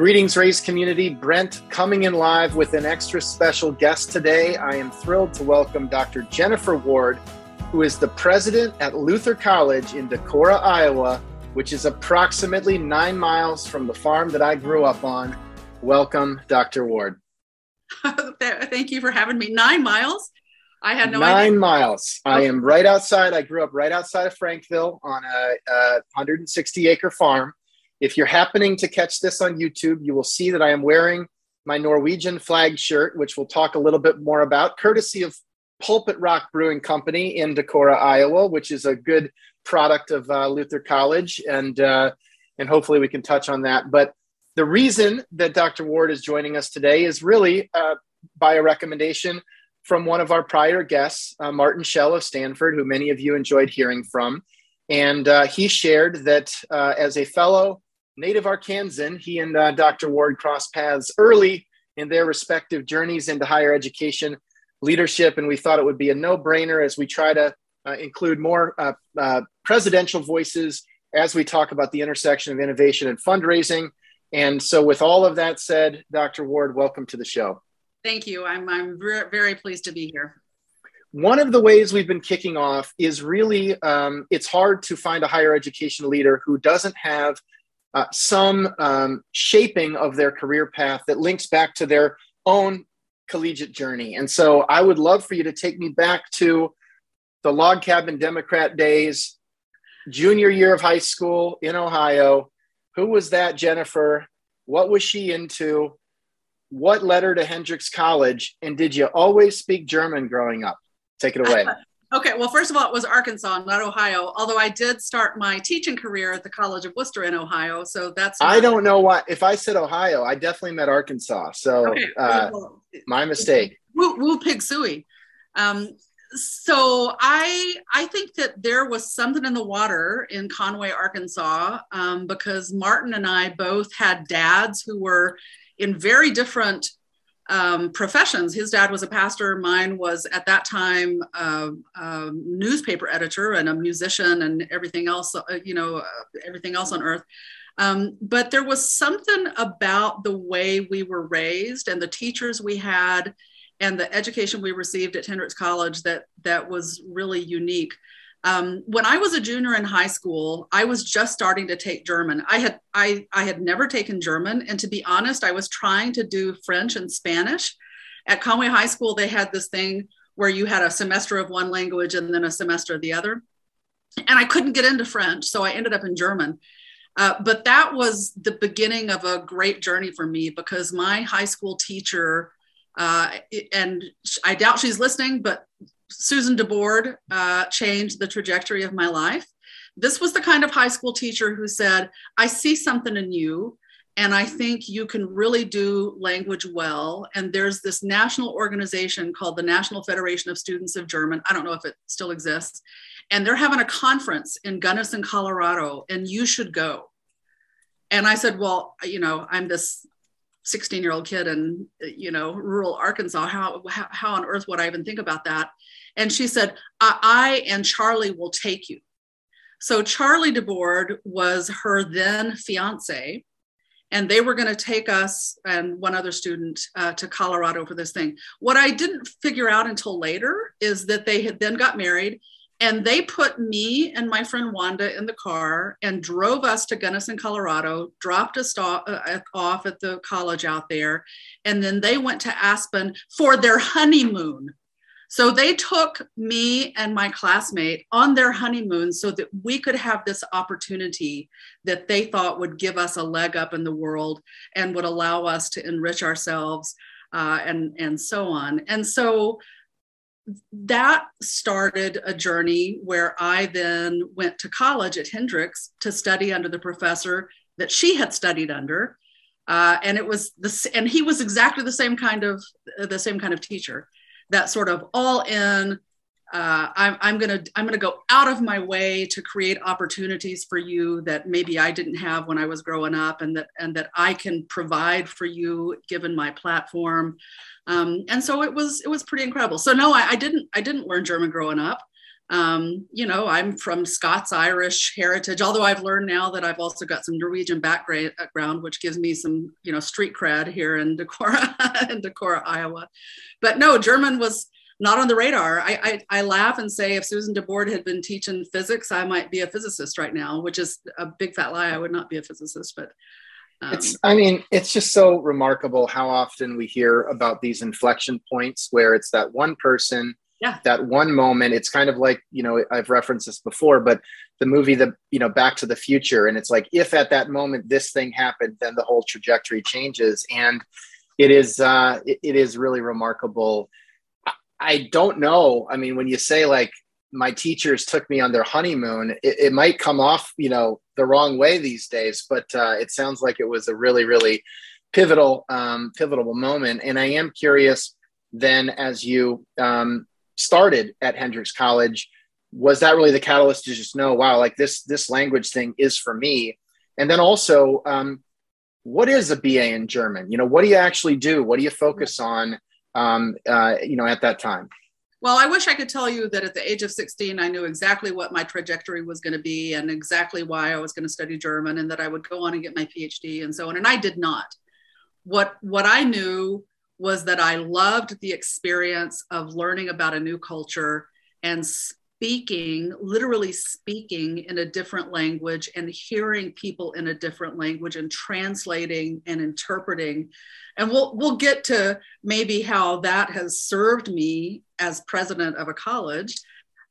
Greetings, Raise community. Brent coming in live with an extra special guest today. I am thrilled to welcome Dr. Jenifer Ward, who is the president at Luther College in Decorah, Iowa, which is approximately nine miles from the farm that I grew up on. Welcome, Dr. Ward. Thank you for having me. Nine miles? I had no nine idea. miles. I am right outside. I grew up right outside of Frankville on a, a 160 acre farm. If you're happening to catch this on YouTube, you will see that I am wearing my Norwegian flag shirt, which we'll talk a little bit more about, courtesy of Pulpit Rock Brewing Company in Decorah, Iowa, which is a good product of uh, Luther College, and uh, and hopefully we can touch on that. But the reason that Dr. Ward is joining us today is really uh, by a recommendation from one of our prior guests, uh, Martin Shell of Stanford, who many of you enjoyed hearing from. And uh, he shared that uh, as a fellow native Arkansan, he and uh, Dr. Ward crossed paths early in their respective journeys into higher education leadership. And we thought it would be a no brainer as we try to uh, include more uh, presidential voices as we talk about the intersection of innovation and fundraising. And so, with all of that said, Dr. Ward, welcome to the show. Thank you. I'm, I'm very pleased to be here. One of the ways we've been kicking off is really um, it's hard to find a higher education leader who doesn't have uh, some um, shaping of their career path that links back to their own collegiate journey. And so I would love for you to take me back to the log cabin Democrat days, junior year of high school in Ohio. Who was that, Jenifer? What was she into? what led her to Hendrix College? And did you always speak German growing up? Take it away. okay, well, first of all, it was Arkansas, not Ohio. Although I did start my teaching career at the College of Wooster in Ohio, so that's. I don't know why. If I said Ohio, I definitely meant Arkansas. So okay, uh, well, my mistake. Woo, woo pig suey. Um, so I I think that there was something in the water in Conway, Arkansas, um, because Martin and I both had dads who were in very different um, professions. His dad was a pastor. Mine was at that time a, newspaper editor and a musician and everything else. Uh, you know, uh, everything else on earth. Um, but there was something about the way we were raised and the teachers we had and the education we received at Hendrix College that that was really unique. Um, when I was a junior in high school, I was just starting to take German. I had I, I had never taken German, and to be honest, I was trying to do French and Spanish. At Conway High School, they had this thing where you had a semester of one language and then a semester of the other, and I couldn't get into French, so I ended up in German. Uh, but that was the beginning of a great journey for me because my high school teacher, uh, and I doubt she's listening, but Susan DeBoard uh, changed the trajectory of my life. This was the kind of high school teacher who said, I see something in you, and I think you can really do language well. And there's this national organization called the National Federation of Students of German. I don't know if it still exists. And they're having a conference in Gunnison, Colorado, and you should go. And I said, Well, you know, I'm this 16 year old kid in you know rural arkansas how, how, how on earth would i even think about that and she said, I, I and Charlie will take you. So Charlie DeBoard was her then fiance, and they were going to take us and one other student uh, to Colorado for this thing. What I didn't figure out until later is that they had then got married and they put me and my friend Wanda in the car and drove us to Gunnison, Colorado, dropped us uh, off at the college out there. And then they went to Aspen for their honeymoon. So they took me and my classmate on their honeymoon so that we could have this opportunity that they thought would give us a leg up in the world and would allow us to enrich ourselves uh, and, and so on. And so that started a journey where I then went to college at Hendrix to study under the professor that she had studied under. Uh, and it was this, and he was exactly the same kind of the same kind of teacher that sort of all in uh, I'm, I'm gonna I'm gonna go out of my way to create opportunities for you that maybe I didn't have when I was growing up, and that and that I can provide for you given my platform. Um, and so it was it was pretty incredible. So no, I, I didn't I didn't learn German growing up. Um, you know, I'm from Scots Irish heritage, although I've learned now that I've also got some Norwegian background, which gives me some, you know, street cred here in Decorah, in Decorah, Iowa. But no, German was not on the radar. I, I, I laugh and say if Susan DeBoard had been teaching physics, I might be a physicist right now, which is a big fat lie. I would not be a physicist, but um, it's i mean it's just so remarkable how often we hear about these inflection points where it's that one person yeah. that one moment it's kind of like you know i've referenced this before but the movie the you know back to the future and it's like if at that moment this thing happened then the whole trajectory changes. And it is uh it, it is really remarkable. I don't know. I mean when you say like my teachers took me on their honeymoon it, it might come off you know the wrong way these days but uh, it sounds like it was a really really pivotal um, pivotal moment. And i am curious then as you um, started at Hendrix College, was that really the catalyst to just know, wow, like this this language thing is for me? And then also, um, what is a BA in German? You know, what do you actually do? What do you focus on? Um, uh, you know, at that time. Well, I wish I could tell you that at the age of 16, I knew exactly what my trajectory was going to be and exactly why I was going to study German and that I would go on and get my PhD and so on. And I did not. What, what I knew was that I loved the experience of learning about a new culture and speaking, literally speaking in a different language and hearing people in a different language and translating and interpreting. And we'll we'll get to maybe how that has served me as president of a college.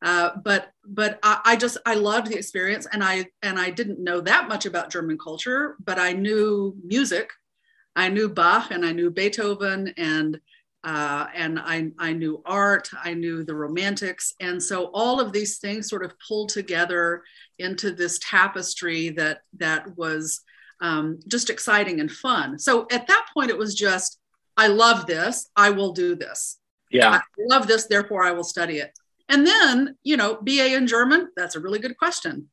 Uh, but but I, I, just I loved the experience and I and I didn't know that much about German culture, but I knew music I knew Bach and I knew Beethoven and uh, and I, I knew art, I knew the romantics. And so all of these things sort of pulled together into this tapestry that, that was um, just exciting and fun. So at that point, it was just, I love this, I will do this. Yeah. I love this, therefore I will study it. And then, you know, BA in German, that's a really good question.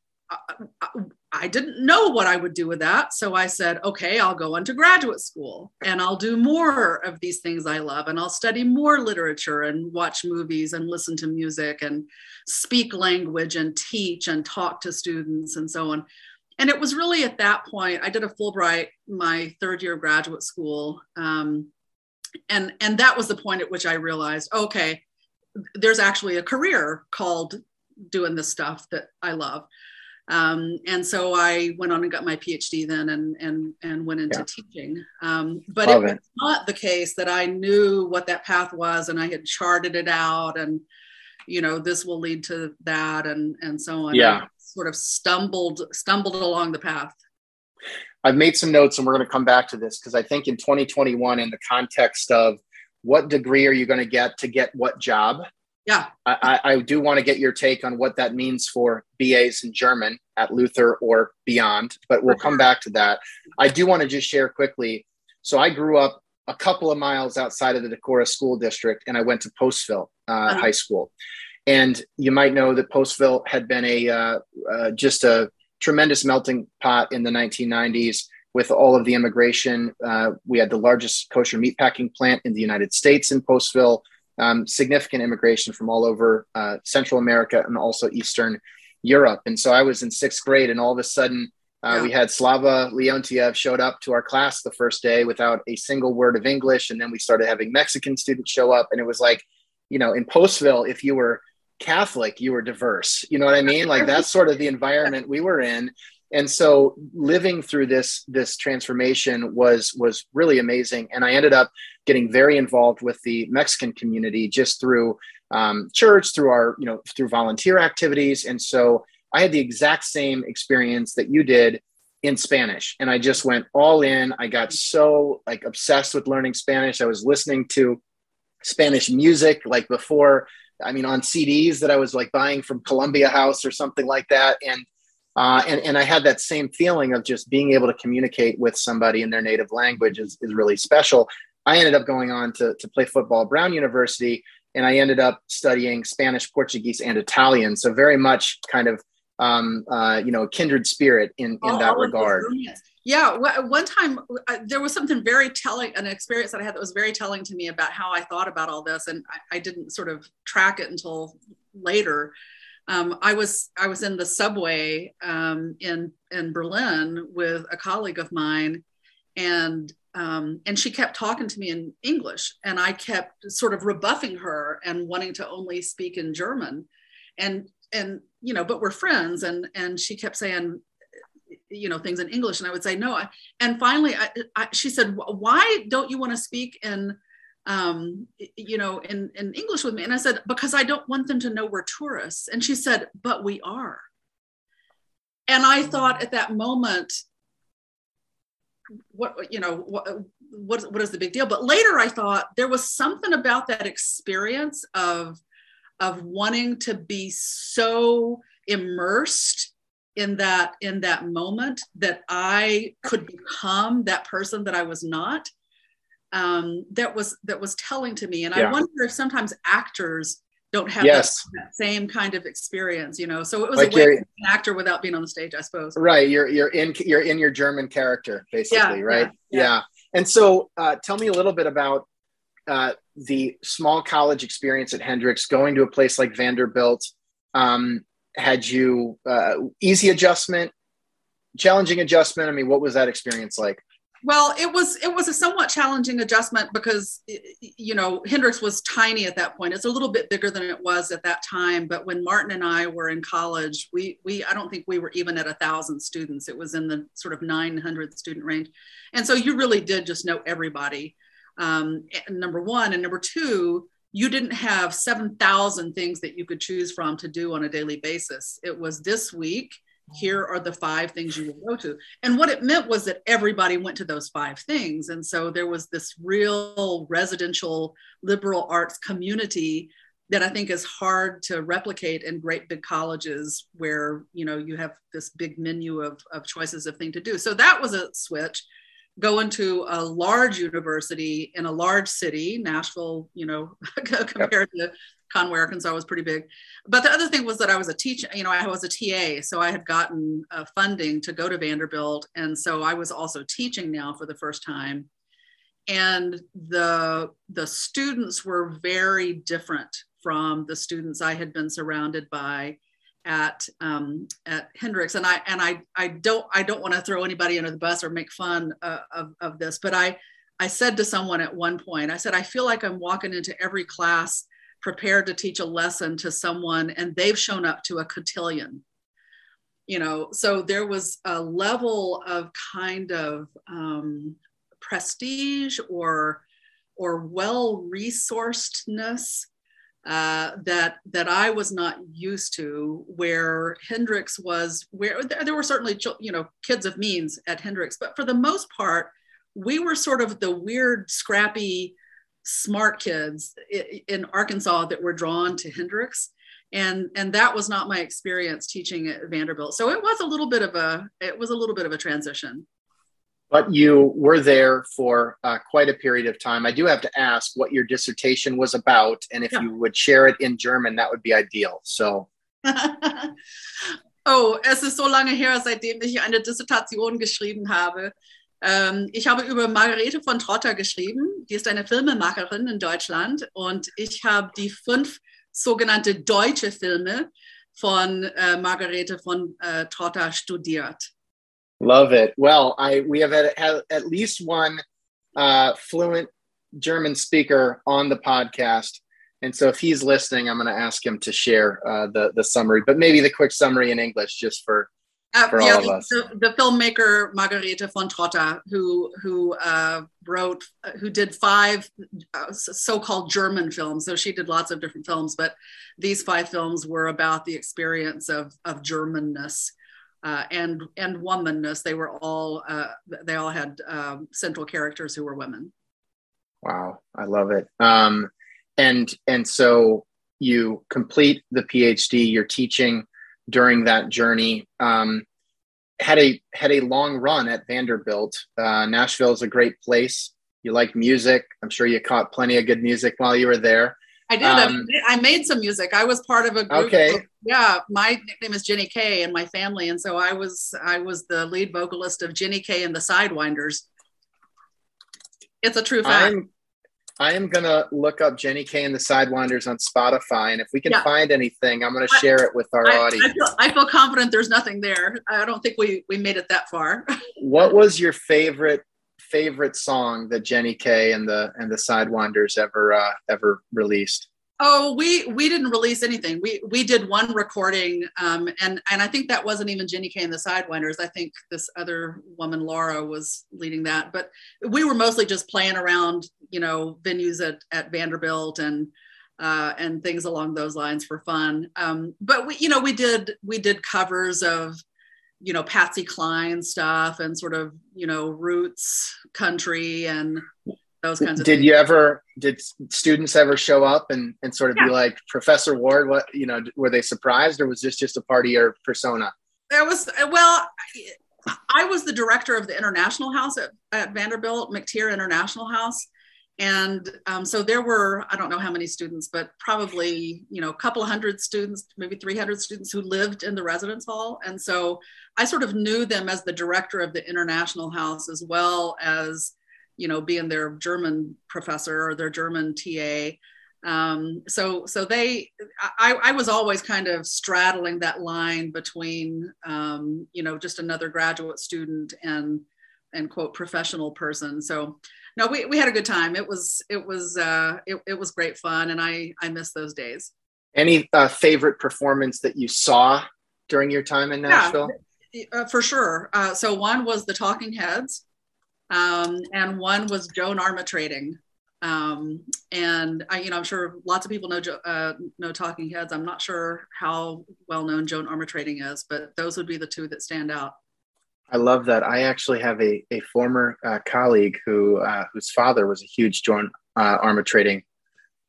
I didn't know what I would do with that. So I said, okay, I'll go into graduate school and I'll do more of these things I love and I'll study more literature and watch movies and listen to music and speak language and teach and talk to students and so on. And it was really at that point, I did a Fulbright my third year of graduate school. Um, and, and that was the point at which I realized, okay, there's actually a career called doing this stuff that I love. Um, and so I went on and got my PhD then and and and went into yeah. teaching. Um, but Love it was it. not the case that I knew what that path was and I had charted it out and you know this will lead to that and and so on. Yeah, I sort of stumbled stumbled along the path. I've made some notes and we're going to come back to this because I think in 2021 in the context of what degree are you going to get to get what job yeah. I, I do want to get your take on what that means for BAs in German at Luther or beyond, but we'll come back to that. I do want to just share quickly. So I grew up a couple of miles outside of the Decorah School District, and I went to Postville uh, uh-huh. High School. And you might know that Postville had been a uh, uh, just a tremendous melting pot in the 1990s with all of the immigration. Uh, we had the largest kosher meatpacking plant in the United States in Postville um, significant immigration from all over uh, Central America and also Eastern Europe. And so I was in sixth grade, and all of a sudden, uh, yeah. we had Slava Leontiev showed up to our class the first day without a single word of English. And then we started having Mexican students show up. And it was like, you know, in Postville, if you were Catholic, you were diverse. You know what I mean? Like that's sort of the environment we were in and so living through this this transformation was was really amazing. And i ended up getting very involved with the mexican community just through um, church through our you know through volunteer activities. And so i had the exact same experience that you did in spanish. And i just went all in. I got so like obsessed with learning spanish. I was listening to spanish music like before i mean on cds that i was like buying from columbia house or something like that. And uh, and, and I had that same feeling of just being able to communicate with somebody in their native language is, is really special. I ended up going on to, to play football at Brown University, and I ended up studying Spanish, Portuguese, and Italian. So very much kind of um, uh, you know kindred spirit in in all, that regard. Yeah, one time uh, there was something very telling, an experience that I had that was very telling to me about how I thought about all this, and I, I didn't sort of track it until later um, I was I was in the subway um, in in Berlin with a colleague of mine, and um, and she kept talking to me in English, and I kept sort of rebuffing her and wanting to only speak in German, and and you know, but we're friends, and and she kept saying, you know, things in English, and I would say no, I, and finally, I, I, she said, why don't you want to speak in um, you know, in, in English with me. And I said, because I don't want them to know we're tourists. And she said, but we are. And I thought at that moment, what you know what, what what is the big deal but later i thought there was something about that experience of of wanting to be so immersed in that in that moment that i could become that person that i was not um, that was that was telling to me and yeah. i wonder if sometimes actors don't have yes. that, that, same kind of experience, you know. So it was like a way to be an actor without being on the stage, I suppose. Right. You're you're in you're in your German character, basically, yeah, right? Yeah, yeah. And so uh, tell me a little bit about uh, the small college experience at Hendrix, going to a place like Vanderbilt. Um, had you uh, easy adjustment, challenging adjustment? I mean, what was that experience like? Well it was it was a somewhat challenging adjustment because you know hendrix was tiny at that point. It's a little bit bigger than it was at that time but when martin and i were in college we we i don't think we were even at a thousand students. It was in the sort of 900 student range. And so you really did just know everybody um, number one and number two you didn't have 7000 things that you could choose from to do on a daily basis. It was this week here are the five things you will go to. And what it meant was that everybody went to those five things. And so there was this real residential liberal arts community that I think is hard to replicate in great big colleges where, you know, you have this big menu of, of choices of thing to do. So that was a switch. Going to a large university in a large city, Nashville, you know, compared to Conway, Arkansas was pretty big. But the other thing was that I was a teacher, you know, I was a TA, so I had gotten uh, funding to go to Vanderbilt. And so I was also teaching now for the first time. And the, the students were very different from the students I had been surrounded by at um, at Hendrix, and I and I I don't I don't want to throw anybody under the bus or make fun uh, of of this, but I I said to someone at one point, I said I feel like I'm walking into every class prepared to teach a lesson to someone and they've shown up to a cotillion you know so there was a level of kind of um, prestige or or well resourcedness uh, that that I was not used to. Where Hendrix was, where there were certainly you know kids of means at Hendrix, but for the most part, we were sort of the weird, scrappy smart kids in Arkansas that were drawn to Hendrix. And, and that was not my experience teaching at Vanderbilt. So it was a little bit of a, it was a little bit of a transition. But you were there for uh, quite a period of time. I do have to ask what your dissertation was about. And if yeah. you would share it in German, that would be ideal. So. oh, es ist so lange her, seitdem ich eine Dissertation geschrieben habe. Ähm, ich habe über Margarethe von Trotta geschrieben. Die ist eine Filmemacherin in Deutschland und ich habe die fünf sogenannte deutsche Filme von äh, Margarethe von äh, Trotta studiert. Love it. Well, I we have had at least one uh, fluent German speaker on the podcast. And so if he's listening, I'm going to ask him to share uh, the, the summary, but maybe the quick summary in English just for uh, yeah, the, the, filmmaker Margarethe von Trotta, who who uh, wrote, uh, who did five uh, so-called German films. So she did lots of different films, but these five films were about the experience of of Germanness uh, and and womanness. They were all uh, they all had um, central characters who were women. Wow, I love it. Um, and and so you complete the PhD. You're teaching during that journey. Um, had a had a long run at Vanderbilt. Uh, Nashville is a great place. You like music. I'm sure you caught plenty of good music while you were there. I did. Um, I made some music. I was part of a group. Okay. Of, yeah, my nickname is Jenny Kay and my family, and so I was I was the lead vocalist of Jenny Kay and the Sidewinders. It's a true fact. I'm, I am gonna look up Jenny Kay and the Sidewinders on Spotify, and if we can Yeah. find anything, I'm gonna share it with our I, I, audience. feel, I feel confident there's nothing there. I don't think we we made it that far. What was your favorite favorite song that Jenny Kay and the and the Sidewinders ever uh, ever released? Oh, we we didn't release anything. We we did one recording, um, and and I think that wasn't even Jenny Kay and the Sidewinders. I think this other woman, Laura, was leading that. But we were mostly just playing around, you know, venues at at Vanderbilt and uh, and things along those lines for fun. Um, but we, you know, we did we did covers of, you know, Patsy Cline stuff and sort of you know roots country and those kinds of Did things. you ever did students ever show up and and sort of Yeah. be like Professor Ward? What you know? Were they surprised, or was this just a part of your persona? There was well, I- I was the director of the International House at, at Vanderbilt, McTyeire International House, and um, so there were I don't know how many students, but probably you know a couple hundred students, maybe 300 students who lived in the residence hall, and so I sort of knew them as the director of the International House as well as you know being their German professor or their German TA um, so so they I, I was always kind of straddling that line between um, you know just another graduate student and and quote professional person. So no we, we had a good time. It was it was uh, it, it was great fun and i i miss those days. Any uh, favorite performance that you saw during your time in Nashville? uh, for sure. Uh, so one was the talking heads um, and one was joan armatrading um, and I, you know, I'm sure lots of people know uh, know Talking Heads. I'm not sure how well known Joan Armatrading is, but those would be the two that stand out. I love that. I actually have a, a former uh, colleague who uh, whose father was a huge Joan uh, Armatrading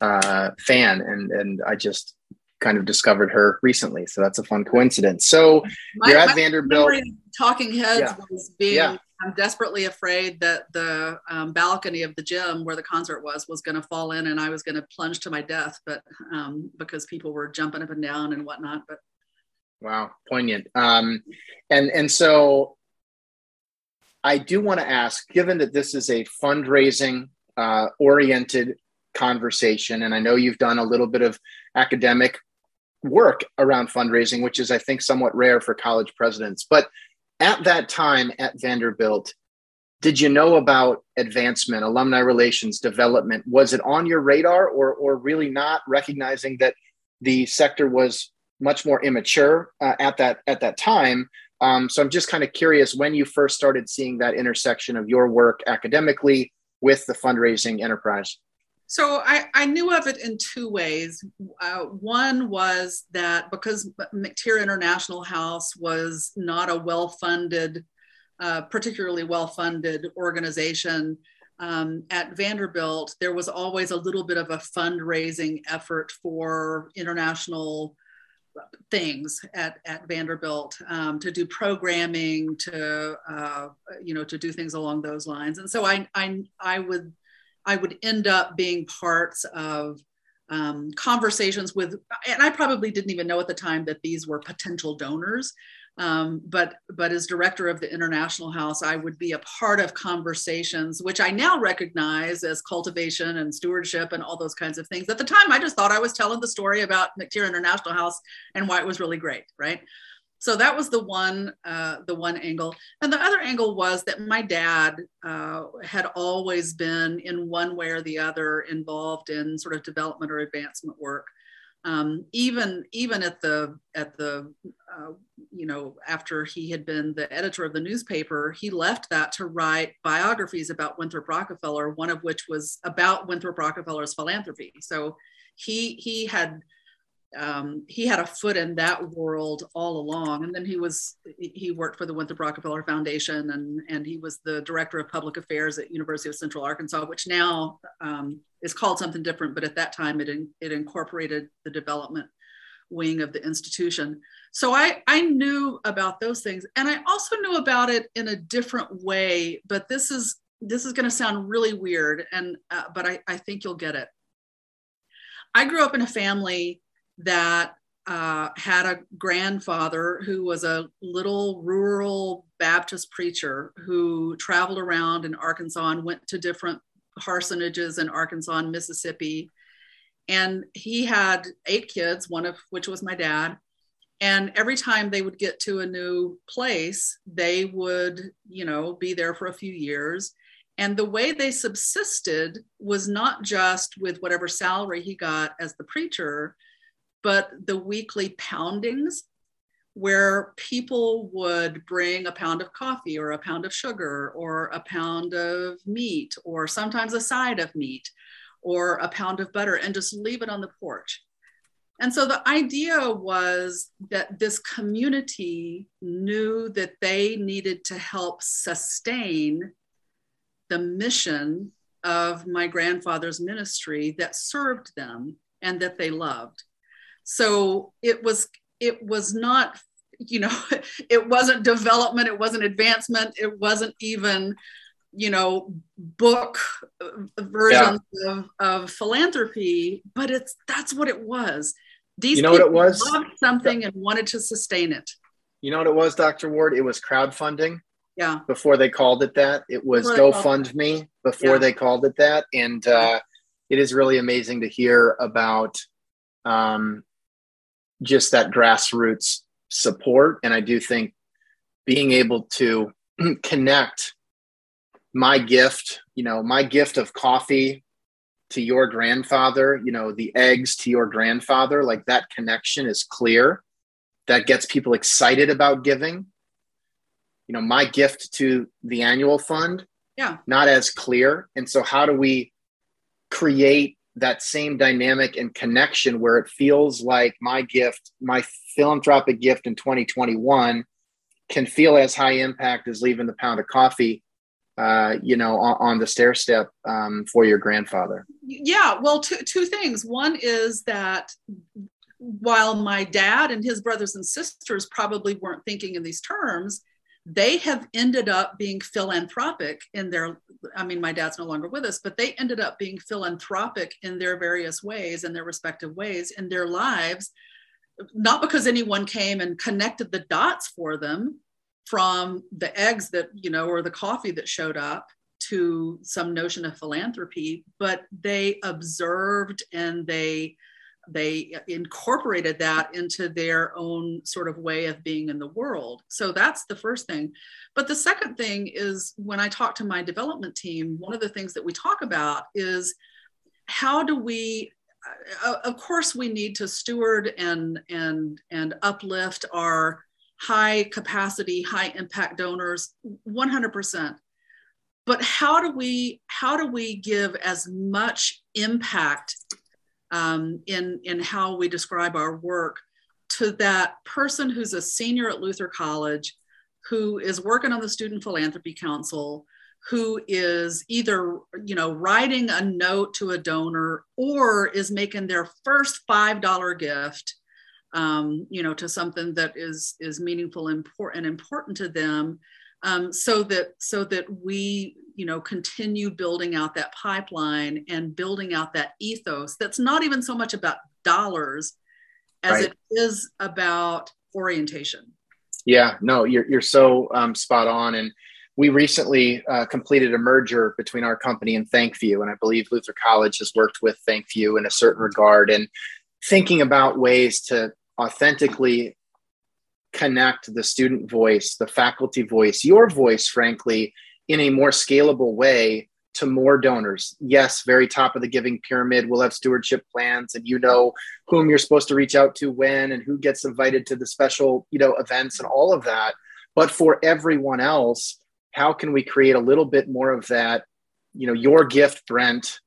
uh, fan, and and I just kind of discovered her recently. So that's a fun coincidence. So My, you're at Vanderbilt. Talking Heads Yeah. was being. Yeah. I'm desperately afraid that the um, balcony of the gym where the concert was was going to fall in, and I was going to plunge to my death. But um, because people were jumping up and down and whatnot, but Wow, poignant. Um, and and so I do want to ask, given that this is a fundraising uh, oriented conversation, and I know you've done a little bit of academic work around fundraising, which is I think somewhat rare for college presidents. But at that time at Vanderbilt, did you know about advancement, alumni relations, development? Was it on your radar, or or really not? Recognizing that the sector was much more immature uh, at that at that time. Um, so I'm just kind of curious when you first started seeing that intersection of your work academically with the fundraising enterprise. So I, I knew of it in two ways. Uh, one was that because McTyeire International House was not a well-funded, uh, particularly well-funded organization um, at Vanderbilt, there was always a little bit of a fundraising effort for international things at, at Vanderbilt um, to do programming, to uh, you know, to do things along those lines. And so I I, I would I would end up being parts of um, conversations with, and I probably didn't even know at the time that these were potential donors. Um, but but as director of the International House, I would be a part of conversations, which I now recognize as cultivation and stewardship and all those kinds of things. At the time, I just thought I was telling the story about McTyeire International House and why it was really great, right? So that was the one uh, the one angle, and the other angle was that my dad uh, had always been in one way or the other involved in sort of development or advancement work. Um, even even at the at the uh, you know after he had been the editor of the newspaper he left that to write biographies about winthrop rockefeller one of which was about winthrop rockefeller's philanthropy. So he he had um, he had a foot in that world all along. And then he was he worked for the winthrop rockefeller foundation and and he was the director of public affairs at university of central arkansas which now um, is called something different but at that time it, in, it incorporated the development wing of the institution. So I, I knew about those things and i also knew about it in a different way but this is this is going to sound really weird and uh, but I, I think you'll get it. I grew up in a family that uh, had a grandfather who was a little rural Baptist preacher who traveled around in Arkansas and went to different parsonages in Arkansas and Mississippi. And he had eight kids, one of which was my dad. And every time they would get to a new place, they would, you know, be there for a few years. And the way they subsisted was not just with whatever salary he got as the preacher, but the weekly poundings where people would bring a pound of coffee or a pound of sugar or a pound of meat or sometimes a side of meat or a pound of butter and just leave it on the porch. And so the idea was that this community knew that they needed to help sustain the mission of my grandfather's ministry that served them and that they loved. So it was it was not you know it wasn't development it wasn't advancement it wasn't even you know book versions yeah. of, of philanthropy but it's that's what it was. These you know what it was? loved something and wanted to sustain it. You know what it was dr ward? It was crowdfunding. Yeah. Before they called it that it was gofundme before yeah. they called it that and uh, it is really amazing to hear about um, just that grassroots support. And I do think being able to connect my gift, you know, my gift of coffee to your grandfather, you know, the eggs to your grandfather, like that connection is clear. That gets people excited about giving. You know, my gift to the annual fund, yeah, not as clear. And so, how do we create that same dynamic and connection where it feels like my gift, my philanthropic gift in 2021 can feel as high impact as leaving the pound of coffee uh, you know, on, on the stair step um, for your grandfather? Yeah, well, two, two things. One is that while my dad and his brothers and sisters probably weren't thinking in these terms, they have ended up being philanthropic in their i mean my dad's no longer with us but they ended up being philanthropic in their various ways in their respective ways in their lives. Not because anyone came and connected the dots for them from the eggs that you know or the coffee that showed up to some notion of philanthropy but they observed and they they incorporated that into their own sort of way of being in the world. So that's the first thing. But the second thing is when I talk to my development team, one of the things that we talk about is how do we uh, of course we need to steward and and and uplift our high capacity high impact donors 100% but how do we how do we give as much impact um, in, in how we describe our work to that person who's a senior at Luther College, who is working on the Student Philanthropy Council, who is either you know writing a note to a donor or is making their first five dollar gift um, you know to something that is is meaningful important and important to them um, so that so that we you know continue building out that pipeline and building out that ethos that's not even so much about dollars as right. it is about orientation. Yeah no you're, you're so um, spot on. And we recently uh, completed a merger between our company and thankview and i believe luther college has worked with thankview in a certain regard. And thinking about ways to authentically connect the student voice the faculty voice your voice frankly in a more scalable way to more donors. Yes, very top of the giving pyramid. We'll have stewardship plans and you know whom you're supposed to reach out to when and who gets invited to the special, you know, events and all of that. But for everyone else, how can we create a little bit more of that, you know, your gift, Brent,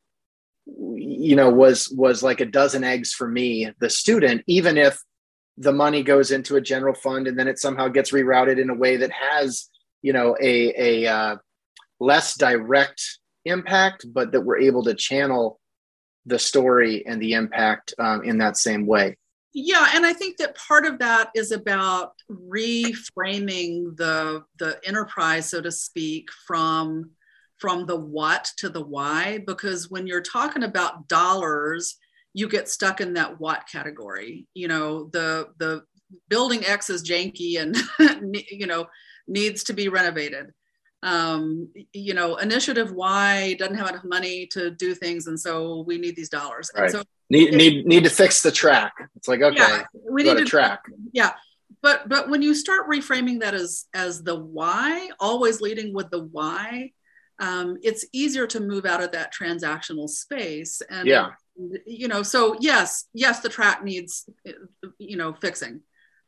you know, was was like a dozen eggs for me, the student, even if the money goes into a general fund and then it somehow gets rerouted in a way that has, you know, a a uh, less direct impact, but that we're able to channel the story and the impact um, in that same way. Yeah, and I think that part of that is about reframing the the enterprise, so to speak, from from the what to the why. Because when you're talking about dollars, you get stuck in that what category. You know, the the building X is janky and you know needs to be renovated um, you know, initiative Y doesn't have enough money to do things, and so we need these dollars. Right. And so need need need to fix the track. It's like okay, yeah, we need to track. Yeah, but but when you start reframing that as as the why, always leading with the why, um, it's easier to move out of that transactional space. And yeah, you know, so yes, yes, the track needs you know fixing.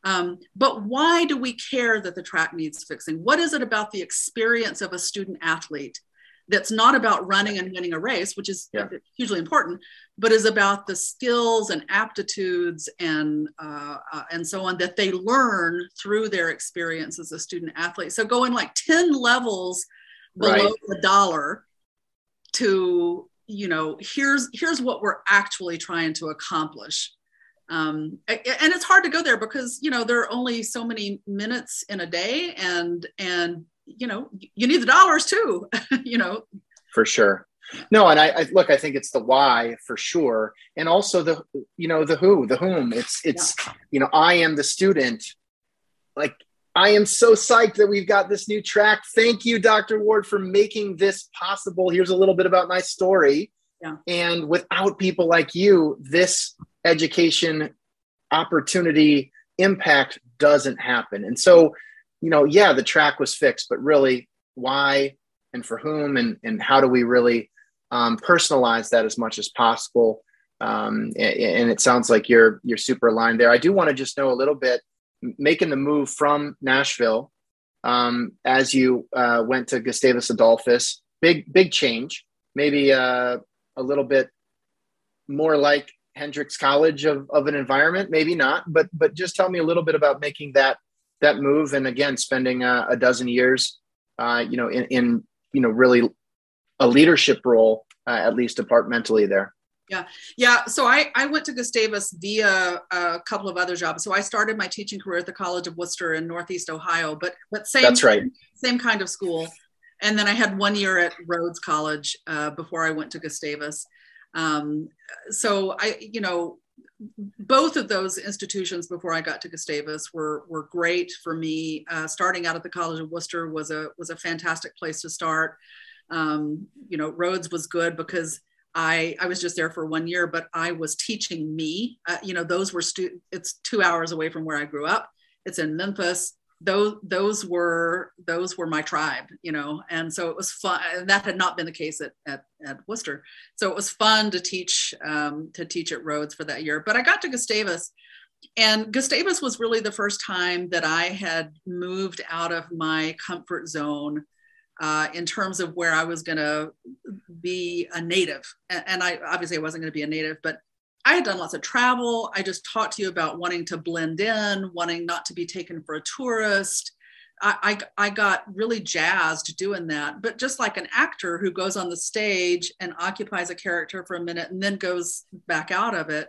Um, but why do we care that the track needs fixing? What is it about the experience of a student athlete that's not about running and winning a race, which is yeah. hugely important, but is about the skills and aptitudes and uh, uh, and so on that they learn through their experience as a student athlete. So going like ten levels below right. the dollar to you know here's here's what we're actually trying to accomplish um, and it's hard to go there because you know there are only so many minutes in a day and and you know you need the dollars too you know. For sure. No and I, I, look i think it's the why for sure. And also the you know the who the whom. It's it's yeah. you know i am the student. Like i am so psyched that we've got this new track. Thank you dr ward for making this possible. Here's a little bit about my story. Yeah. and without people like you this education opportunity impact doesn't happen. And so, you know, yeah, the track was fixed, but really why and for whom and, and how do we really um, personalize that as much as possible? Um, and, it sounds like you're you're super aligned there. I do want to just know a little bit, making the move from Nashville um, as you uh, went to Gustavus Adolphus. Big big change, maybe uh, a little bit more like Hendrix College of, of an environment, maybe not, but but just tell me a little bit about making that that move, and again, spending a, a dozen years, uh, you know, in, in you know really a leadership role, uh, at least departmentally there. Yeah, yeah. So I I went to Gustavus via a couple of other jobs. So I started my teaching career at the College of Wooster in Northeast Ohio, but but same that's right, same kind of school. And then I had one year at Rhodes College uh, before I went to Gustavus. Um, so I, you know, both of those institutions before I got to Gustavus were were great for me. Uh, starting out at the College of Wooster was a was a fantastic place to start. Um, you know, Rhodes was good because I I was just there for one year, but I was teaching me. Uh, you know, those were stu- it's two hours away from where I grew up. It's in Memphis those those were those were my tribe you know? And so it was fun that had not been the case at, at, at wooster. So it was fun to teach um, to teach at rhodes for that year. But i got to gustavus and gustavus was really the first time that i had moved out of my comfort zone uh, in terms of where i was going to be a native. And, and i obviously i wasn't going to be a native but I had done lots of travel. I just talked to you about wanting to blend in, wanting not to be taken for a tourist. I, I, I, got really jazzed doing that. But just like an actor who goes on the stage and occupies a character for a minute and then goes back out of it,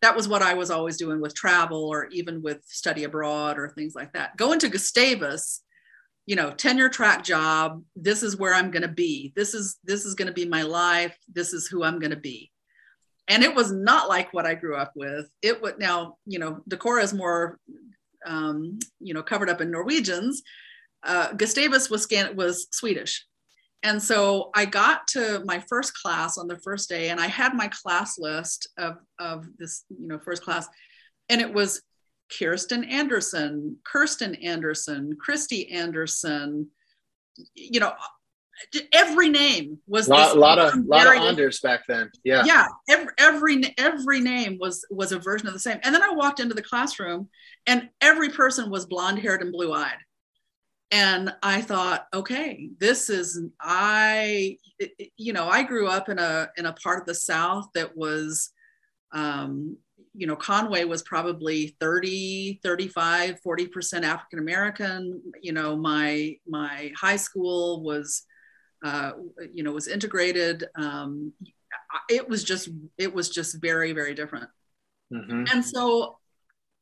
that was what I was always doing with travel or even with study abroad or things like that. Going to Gustavus, you know, tenure track job. This is where I'm going to be. This is this is going to be my life. This is who I'm going to be and it was not like what I grew up with. It would now, you know, Decorah is more, um, you know, covered up in Norwegians. Uh, Gustavus was scan- was Swedish, and so I got to my first class on the first day, and I had my class list of of this, you know, first class, and it was Kirsten Anderson, Kirsten Anderson, Christy Anderson, you know, every name was a lot, lot of lot of Anders back then. Yeah, yeah. Every, every every name was was a version of the same. And then I walked into the classroom, and every person was blonde haired and blue eyed. And I thought, okay, this is I. You know, I grew up in a in a part of the South that was. Um, you know conway was probably 30 35 40% african american you know my my high school was uh, you know was integrated um, it was just it was just very very different. Mm-hmm. and so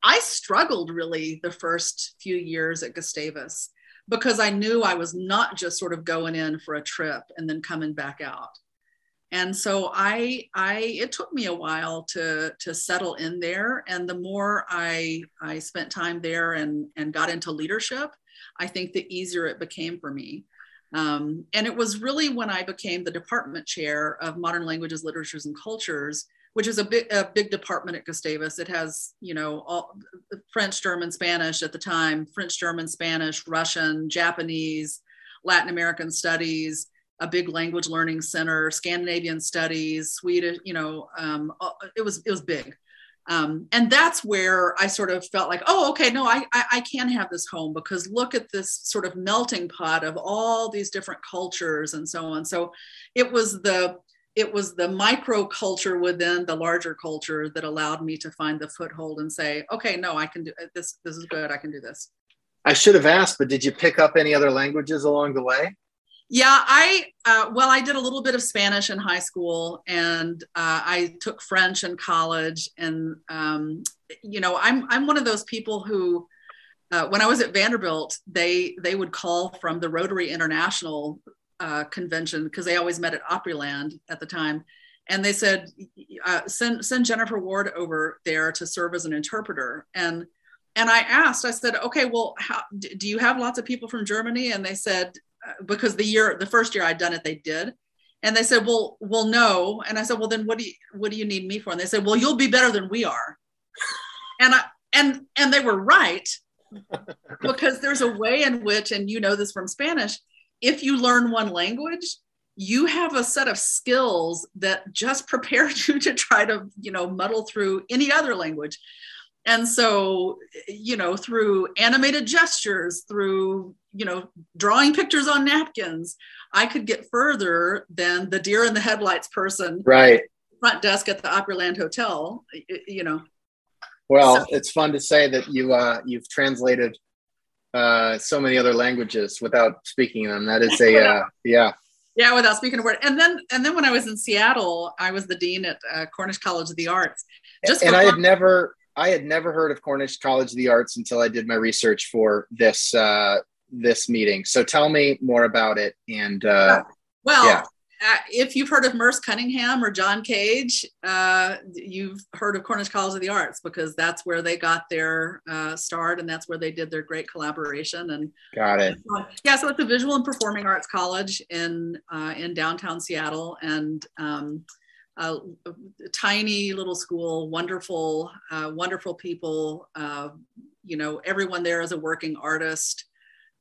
i struggled really the first few years at gustavus because i knew i was not just sort of going in for a trip and then coming back out. And so i i it took me a while to to settle in there. And the more i i spent time there and and got into leadership i think the easier it became for me Um, and it was really when I became the department chair of modern languages, literatures, and cultures, which is a big, a big department at Gustavus. It has, you know, all, French, German, Spanish at the time, French, German, Spanish, Russian, Japanese, Latin American studies, a big language learning center, Scandinavian studies, Swedish, you know, um, it was, it was big. Um, and that's where I sort of felt like, oh, okay, no, I, I, I can have this home because look at this sort of melting pot of all these different cultures and so on. So it was the it was the micro culture within the larger culture that allowed me to find the foothold and say, okay, no, I can do this. This is good. I can do this. I should have asked, but did you pick up any other languages along the way? Yeah, I uh, well, I did a little bit of Spanish in high school, and uh, I took French in college. And um, you know, I'm I'm one of those people who, uh, when I was at Vanderbilt, they they would call from the Rotary International uh, convention because they always met at Opryland at the time, and they said uh, send send Jenifer Ward over there to serve as an interpreter. And and I asked, I said, okay, well, how, do you have lots of people from Germany? And they said because the year the first year I'd done it, they did. And they said, well, well, no. And I said, well, then what do you what do you need me for? And they said, well, you'll be better than we are. and I and and they were right because there's a way in which, and you know this from Spanish, if you learn one language, you have a set of skills that just prepare you to try to, you know, muddle through any other language and so you know through animated gestures through you know drawing pictures on napkins i could get further than the deer in the headlights person right. front desk at the opryland hotel you know. Well so, it's fun to say that you uh you've translated uh so many other languages without speaking them. That is a uh yeah. Yeah without speaking a word. And then and then when i was in seattle i was the dean at uh, cornish college of the arts. Just and i had never I had never heard of Cornish College of the Arts until I did my research for this uh, this meeting. So tell me more about it. And uh, well, yeah. uh, if you've heard of Merce Cunningham or John Cage, uh, you've heard of Cornish College of the Arts because that's where they got their uh, start and that's where they did their great collaboration. And got it. Yeah, so it's a visual and performing arts college in uh, in downtown Seattle, and um, a, tiny little school, wonderful, uh, wonderful people. Uh, you know, everyone there is a working artist.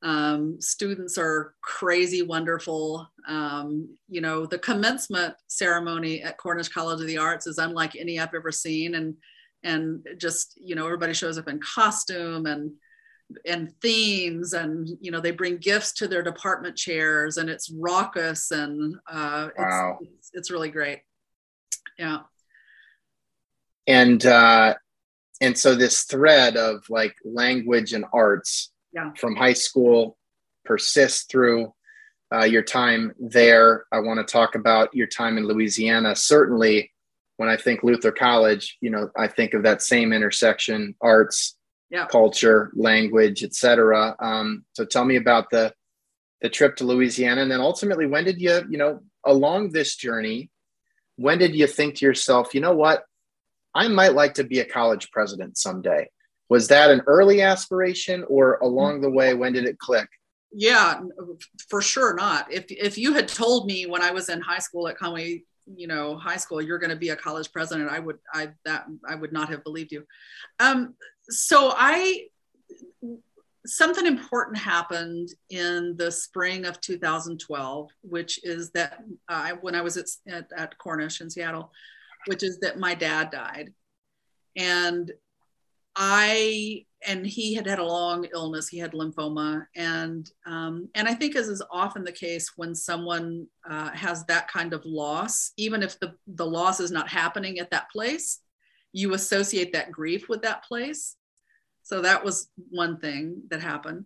Um, students are crazy wonderful. Um, you know, the commencement ceremony at Cornish College of the Arts is unlike any I've ever seen, and and just you know everybody shows up in costume and and themes and you know they bring gifts to their department chairs and it's raucous and uh, wow. it's, it's, it's really great yeah. And uh, and so this thread of like language and arts yeah. from high school persists through uh, your time there. I want to talk about your time in Louisiana. Certainly, when I think Luther College, you know, I think of that same intersection: arts, yeah. culture, language, etc. Um, so, tell me about the the trip to Louisiana, and then ultimately, when did you, you know, along this journey, when did you think to yourself, you know what? I might like to be a college president someday. Was that an early aspiration or along the way, when did it click? Yeah, for sure not. If, if you had told me when I was in high school at Conway, you know, high school, you're going to be a college president, I would, I, that, I would not have believed you. Um, so I, something important happened in the spring of 2012, which is that uh, when I was at, at, at, Cornish in Seattle, which is that my dad died. And I, and he had had a long illness, he had lymphoma. And, um, and I think as is often the case when someone uh, has that kind of loss, even if the, the loss is not happening at that place, you associate that grief with that place so that was one thing that happened.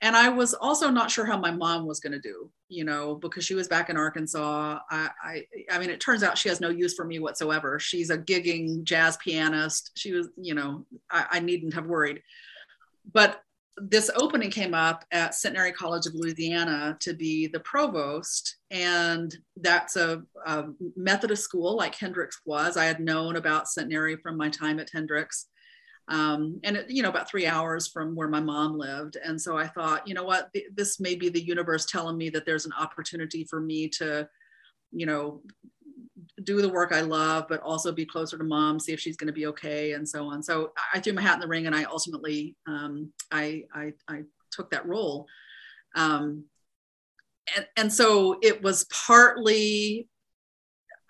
And I was also not sure how my mom was going to do, you know, because she was back in Arkansas. I, I, I mean, it turns out she has no use for me whatsoever. She's a gigging jazz pianist. She was, you know, I, I needn't have worried. But this opening came up at Centenary College of Louisiana to be the provost, and that's a, a, Methodist school like Hendrix was. I had known about Centenary from my time at Hendrix, um, and it, you know about three hours from where my mom lived. And so i thought you know what this may be the universe telling me that there's an opportunity for me to you know do the work i love but also be closer to mom see if she's going to be okay and so on. So i threw my hat in the ring and i ultimately um, I, I, I took that role. Um, and, and so it was partly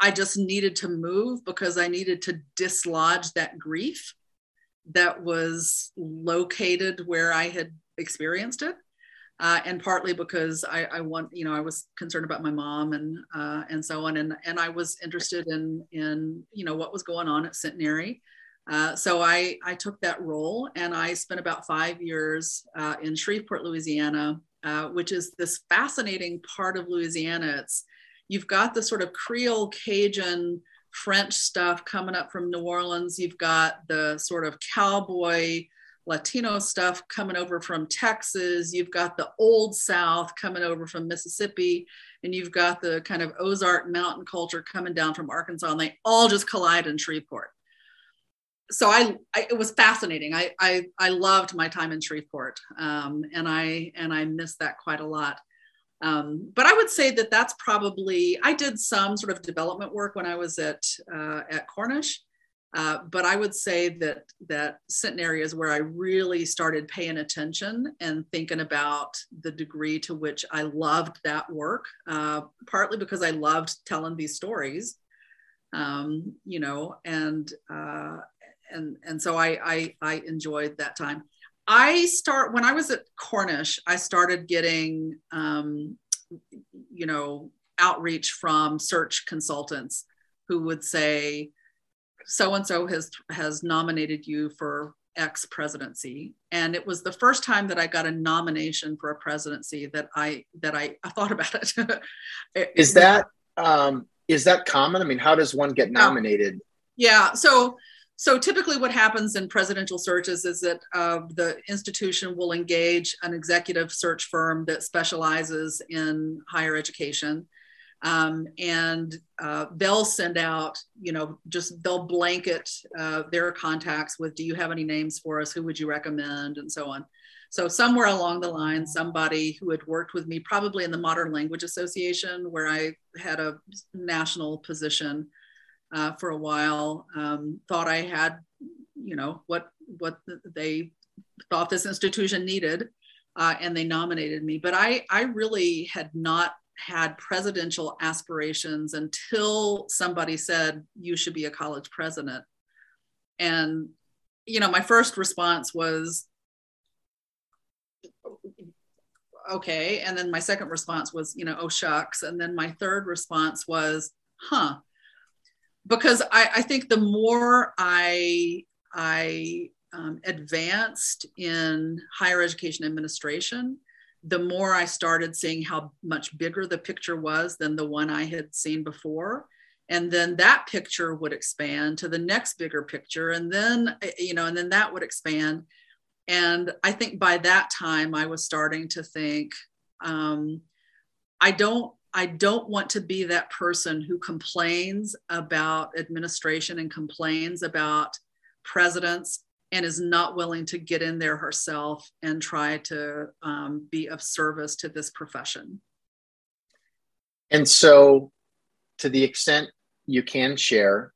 i just needed to move because i needed to dislodge that grief that was located where I had experienced it. Uh, and partly because I, I, want, you know, I was concerned about my mom and uh, and so on, and and I was interested in in you know what was going on at Centenary. Uh, so I I took that role, and I spent about five years uh, in Shreveport, Louisiana, uh, which is this fascinating part of Louisiana. It's you've got the sort of Creole Cajun French stuff coming up from New Orleans. You've got the sort of cowboy Latino stuff coming over from Texas. You've got the old South coming over from Mississippi. And you've got the kind of Ozark mountain culture coming down from Arkansas. And they all just collide in Shreveport. So I, I it was fascinating. I, I, I loved my time in Shreveport. Um, and I, and I missed that quite a lot. Um, but I would say that that's probably I did some sort of development work when I was at uh, at Cornish, uh, but I would say that that Centenary is where I really started paying attention and thinking about the degree to which I loved that work. Uh, partly because I loved telling these stories, um, you know, and uh, and and so I, I I enjoyed that time. I start when I was at Cornish, I started getting, um, you know, outreach from search consultants who would say, so and so has has nominated you for X presidency, and it was the first time that I got a nomination for a presidency that I that I, I thought about it. is that um, is that common? I mean, how does one get nominated? Yeah, so so typically what happens in presidential searches is that uh, the institution will engage an executive search firm that specializes in higher education. Um, and uh, they'll send out, you know, just they'll blanket uh, their contacts with, do you have any names for us? Who would you recommend? And so on. So somewhere along the line, somebody who had worked with me, probably in the Modern Language Association, where I had a national position, uh, for a while. Um, thought I had, you know, what what they thought this institution needed, uh, and they nominated me. But I I really had not had presidential aspirations until somebody said you should be a college president, and you know my first response was okay and then my second response was you know oh shucks and then my third response was huh because I, I think the more I I um, advanced in higher education administration, the more I started seeing how much bigger the picture was than the one I had seen before. And then that picture would expand to the next bigger picture. And then, you know, and then that would expand. And I think by that time, I was starting to think, um, I don't I don't want to be that person who complains about administration and complains about presidents and is not willing to get in there herself and try to um, be of service to this profession. And so, to the extent you can share,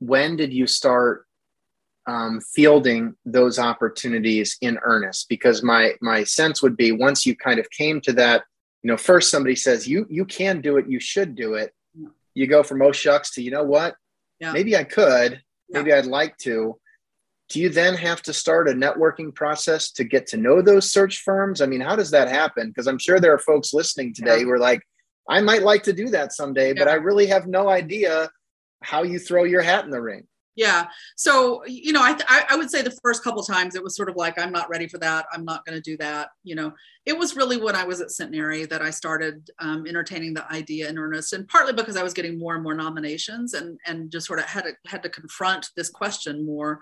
when did you start um, fielding those opportunities in earnest? Because my my sense would be once you kind of came to that you know first somebody says you you can do it. You should do it. Yeah. you go from oh shucks to you know what? Yeah. maybe i could. Maybe yeah. i'd like to. Do you then have to start a networking process to get to know those search firms? I mean how does that happen? Because i'm sure there are folks listening today who are like i might like to do that someday but i really have no idea how you throw your hat in the ring yeah. So you know I, I would say the first couple times it was sort of like i'm not ready for that. I'm not going to do that you know. It was really when i was at centenary that i started um, entertaining the idea in earnest and partly because i was getting more and more nominations and and just sort of had to had to confront this question more.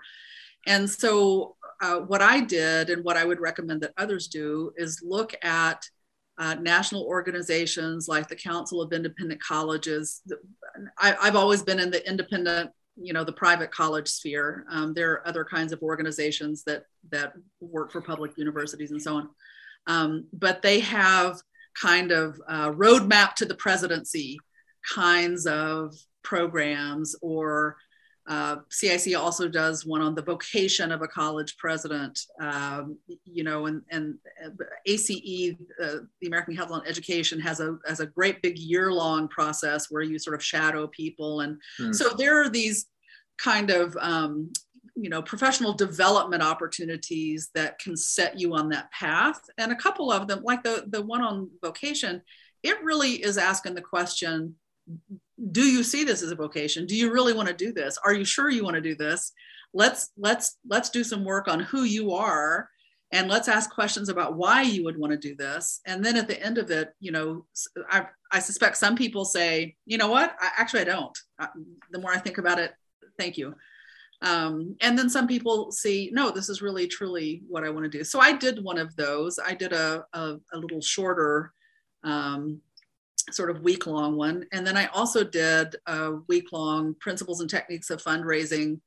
And so uh, what i did and what i would recommend that others do is look at uh, national organizations like the Council of Independent Colleges. I, have always been in the independent you know the private college sphere. Um, there are other kinds of organizations that that work for public universities and so on, um, but they have kind of uh, roadmap to the presidency kinds of programs or uh, CIC also does one on the vocation of a college president, um, you know, and, and ACE, uh, the American Council on Education, has a has a great big year long process where you sort of shadow people, and mm. so there are these kind of um, you know professional development opportunities that can set you on that path, and a couple of them, like the the one on vocation, it really is asking the question do you see this as a vocation? Do you really want to do this? Are you sure you want to do this? Let's let's let's do some work on who you are and let's ask questions about why you would want to do this. And then at the end of it you know i, I suspect some people say you know what? I, actually i don't. I, the more i think about it thank you. Um, and then some people see no this is really truly what i want to do. So i did one of those. I did a, a, a little shorter um, sort of week long one. And then I also did a week long principles and techniques of fundraising,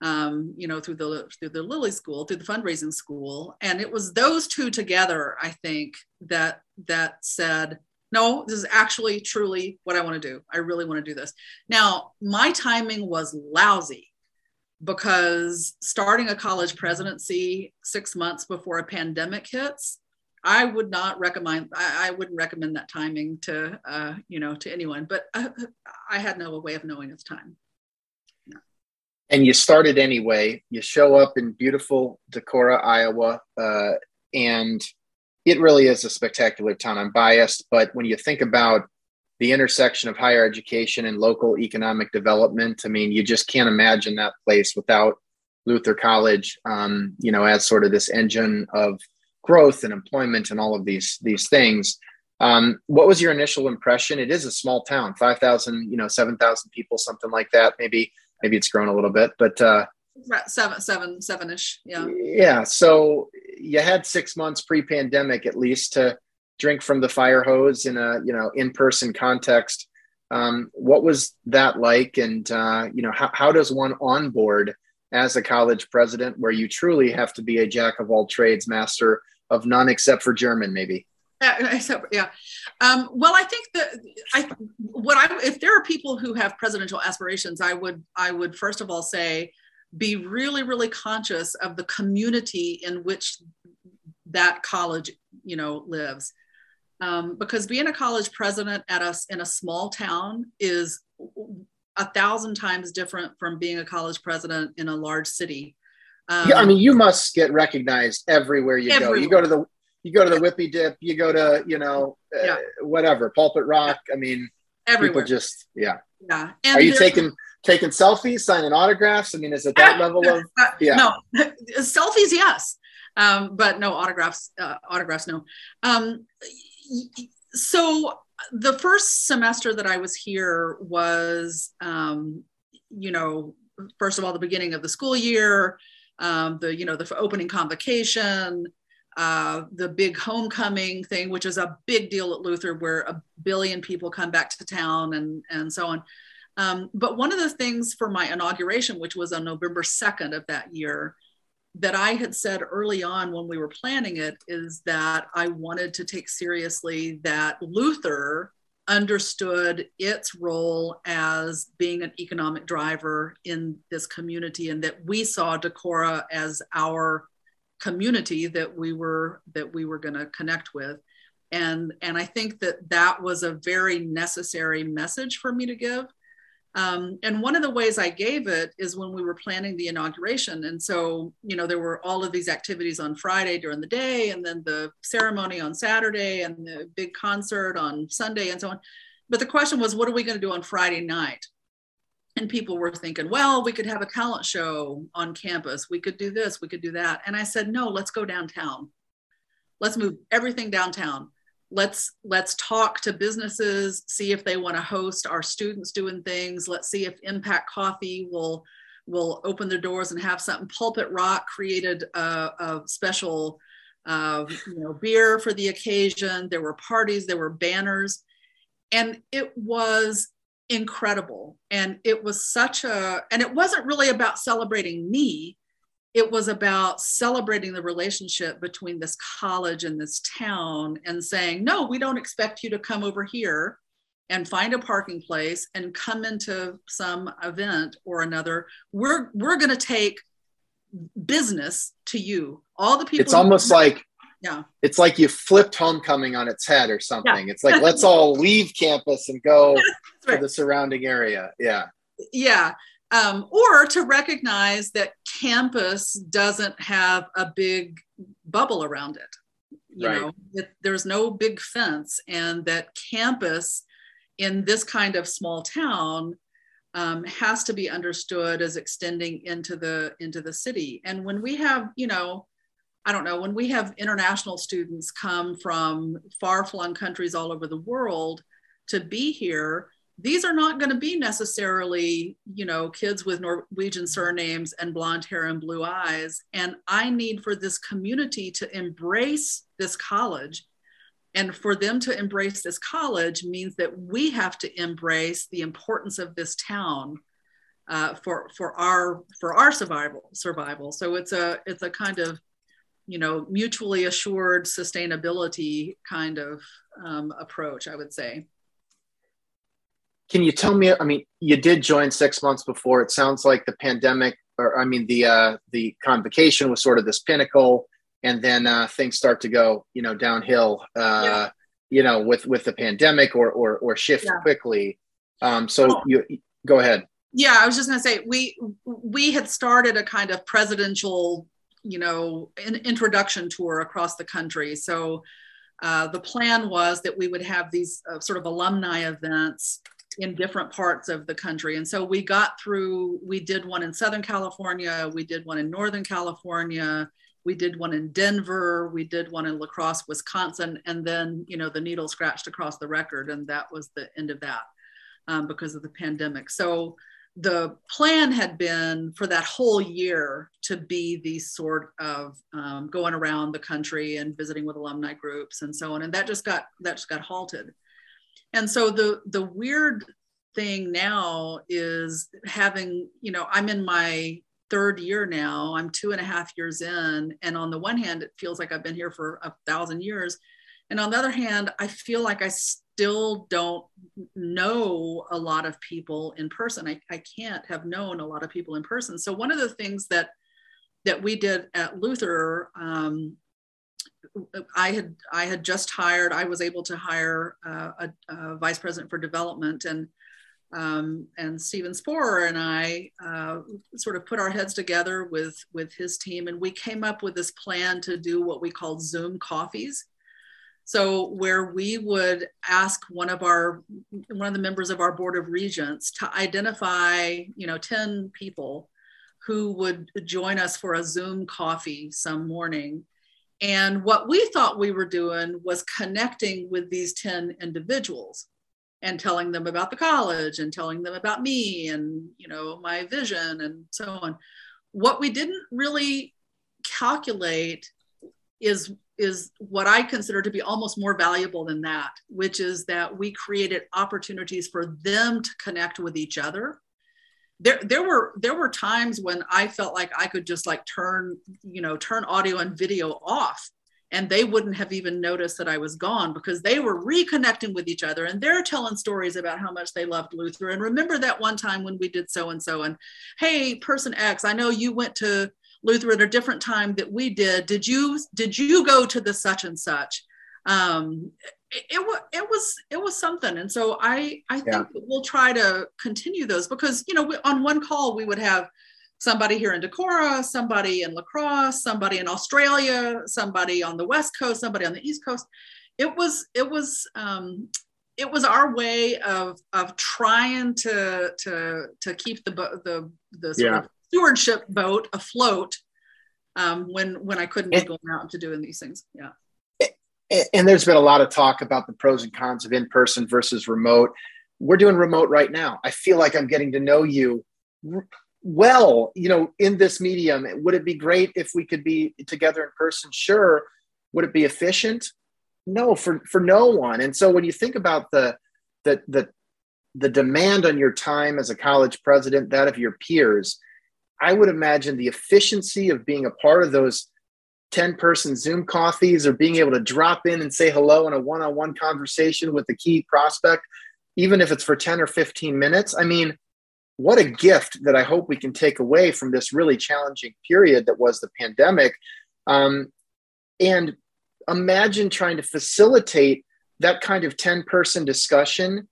um, you know, through the through the Lilly School, through the fundraising school. And it was those two together, I think, that that said, no, this is actually truly what I want to do. I really want to do this. Now, my timing was lousy because starting a college presidency six months before a pandemic hits I would not recommend. I, I wouldn't recommend that timing to uh, you know to anyone. But I, I had no way of knowing its time. And you started anyway. You show up in beautiful Decorah, Iowa, uh, and it really is a spectacular town. I'm biased, but when you think about the intersection of higher education and local economic development, I mean, you just can't imagine that place without Luther College, um, you know, as sort of this engine of growth and employment and all of these these things. Um, what was your initial impression? It is a small town, five thousand, you know, seven thousand people, something like that. Maybe maybe it's grown a little bit, but uh, seven seven seven ish. Yeah. Yeah. So you had six months pre-pandemic at least to drink from the fire hose in a you know in-person context. Um, what was that like? And uh, you know, how, how does one onboard as a college president, where you truly have to be a jack of all trades, master of none except for German, maybe. Yeah, yeah. Um, well, I think that I what I if there are people who have presidential aspirations, I would I would first of all say be really really conscious of the community in which that college you know lives, um, because being a college president at us in a small town is a thousand times different from being a college president in a large city. Um, yeah, I mean, you must get recognized everywhere you everywhere. go. You go to the you go to the Whippy Dip, you go to you know uh, yeah. whatever Pulpit Rock. Yeah. I mean, everywhere. People just yeah. Yeah. And Are you taking taking selfies, signing autographs? I mean, is it that level of uh, yeah? No, selfies, yes, um, but no autographs. Uh, autographs, no. Um, so the first semester that I was here was, um, you know, first of all, the beginning of the school year um, the you know the opening convocation, uh, the big homecoming thing, which is a big deal at Luther, where a billion people come back to town and and so on. Um, but one of the things for my inauguration, which was on November 2nd of that year, that I had said early on when we were planning it is that I wanted to take seriously that Luther understood its role as being an economic driver in this community and that we saw Decorah as our community that we were that we were going to connect with. And and I think that that was a very necessary message for me to give um, and one of the ways I gave it is when we were planning the inauguration. And so, you know, there were all of these activities on Friday during the day, and then the ceremony on Saturday, and the big concert on Sunday, and so on. But the question was, what are we going to do on Friday night? And people were thinking, well, we could have a talent show on campus. We could do this, we could do that. And I said, no, let's go downtown. Let's move everything downtown let's let's talk to businesses see if they want to host our students doing things let's see if impact coffee will will open their doors and have something pulpit rock created a, a special uh, you know beer for the occasion there were parties there were banners and it was incredible. And it was such a, and it wasn't really about celebrating me. It was about celebrating the relationship between this college and this town and saying, no, we don't expect you to come over here and find a parking place and come into some event or another. We're, we're going to take business to you. All the people. It's almost like yeah. It's like you flipped homecoming on its head or something. Yeah. It's like let's all leave campus and go right. to the surrounding area. Yeah. Yeah. Um, or to recognize that campus doesn't have a big bubble around it. You right. know, it, there's no big fence, and that campus in this kind of small town um, has to be understood as extending into the into the city. And when we have, you know, I don't know, when we have international students come from far flung countries all over the world to be here, these are not going to be necessarily, you know, kids with Norwegian surnames and blonde hair and blue eyes. And I need for this community to embrace this college. And for them to embrace this college means that we have to embrace the importance of this town uh, for for our for our survival survival. So it's a it's a kind of you know mutually assured sustainability kind of um, approach i would say can you tell me i mean you did join six months before it sounds like the pandemic or i mean the uh, the convocation was sort of this pinnacle and then uh, things start to go you know downhill uh, yeah. you know with with the pandemic or or, or shift yeah. quickly um, so oh. you go ahead yeah i was just going to say we we had started a kind of presidential you know, an introduction tour across the country. So uh, the plan was that we would have these uh, sort of alumni events in different parts of the country. And so we got through, we did one in Southern California, we did one in Northern California, we did one in Denver, we did one in La Crosse, Wisconsin, and then, you know, the needle scratched across the record. And that was the end of that um, because of the pandemic. So the plan had been for that whole year to be these sort of um, going around the country and visiting with alumni groups and so on and that just got that just got halted and so the the weird thing now is having you know i'm in my third year now i'm two and a half years in and on the one hand it feels like i've been here for a thousand years and on the other hand i feel like i still don't know a lot of people in person. I, I can't have known a lot of people in person. So one of the things that that we did at Luther, um, I had I had just hired. I was able to hire uh, a, a, vice president for development, and um, and Stephen Sporer and I uh, sort of put our heads together with with his team, and we came up with this plan to do what we called Zoom coffees. So where we would ask one of our one of the members of our board of regents to identify, you know, 10 people who would join us for a Zoom coffee some morning. And what we thought we were doing was connecting with these 10 individuals and telling them about the college and telling them about me and you know my vision and so on. What we didn't really calculate is is what I consider to be almost more valuable than that, which is that we created opportunities for them to connect with each other. There, there were there were times when I felt like I could just like turn, you know, turn audio and video off and they wouldn't have even noticed that I was gone because they were reconnecting with each other and they're telling stories about how much they loved Luther. And remember that one time when we did so and so, and hey, person X, I know you went to Luther at a different time that we did. Did you did you go to the such and such? Um, it, it, was it was it was something, and so I I think yeah. we'll try to continue those because you know we, on one call we would have somebody here in Decorah, somebody in La Crosse, somebody in Australia, somebody on the West Coast, somebody on the East Coast. It was it was um, it was our way of of trying to to to keep the the the sort yeah. of stewardship boat afloat um, when when I couldn't be going out to doing these things. Yeah. And there's been a lot of talk about the pros and cons of in person versus remote. We're doing remote right now. I feel like I'm getting to know you well, you know, in this medium. Would it be great if we could be together in person? Sure. Would it be efficient? No, for for no one. And so when you think about the the the the demand on your time as a college president, that of your peers, I would imagine the efficiency of being a part of those 10 person Zoom coffees or being able to drop in and say hello in a one on one conversation with the key prospect, even if it's for 10 or 15 minutes. I mean, what a gift that I hope we can take away from this really challenging period that was the pandemic. Um, and imagine trying to facilitate that kind of 10 person discussion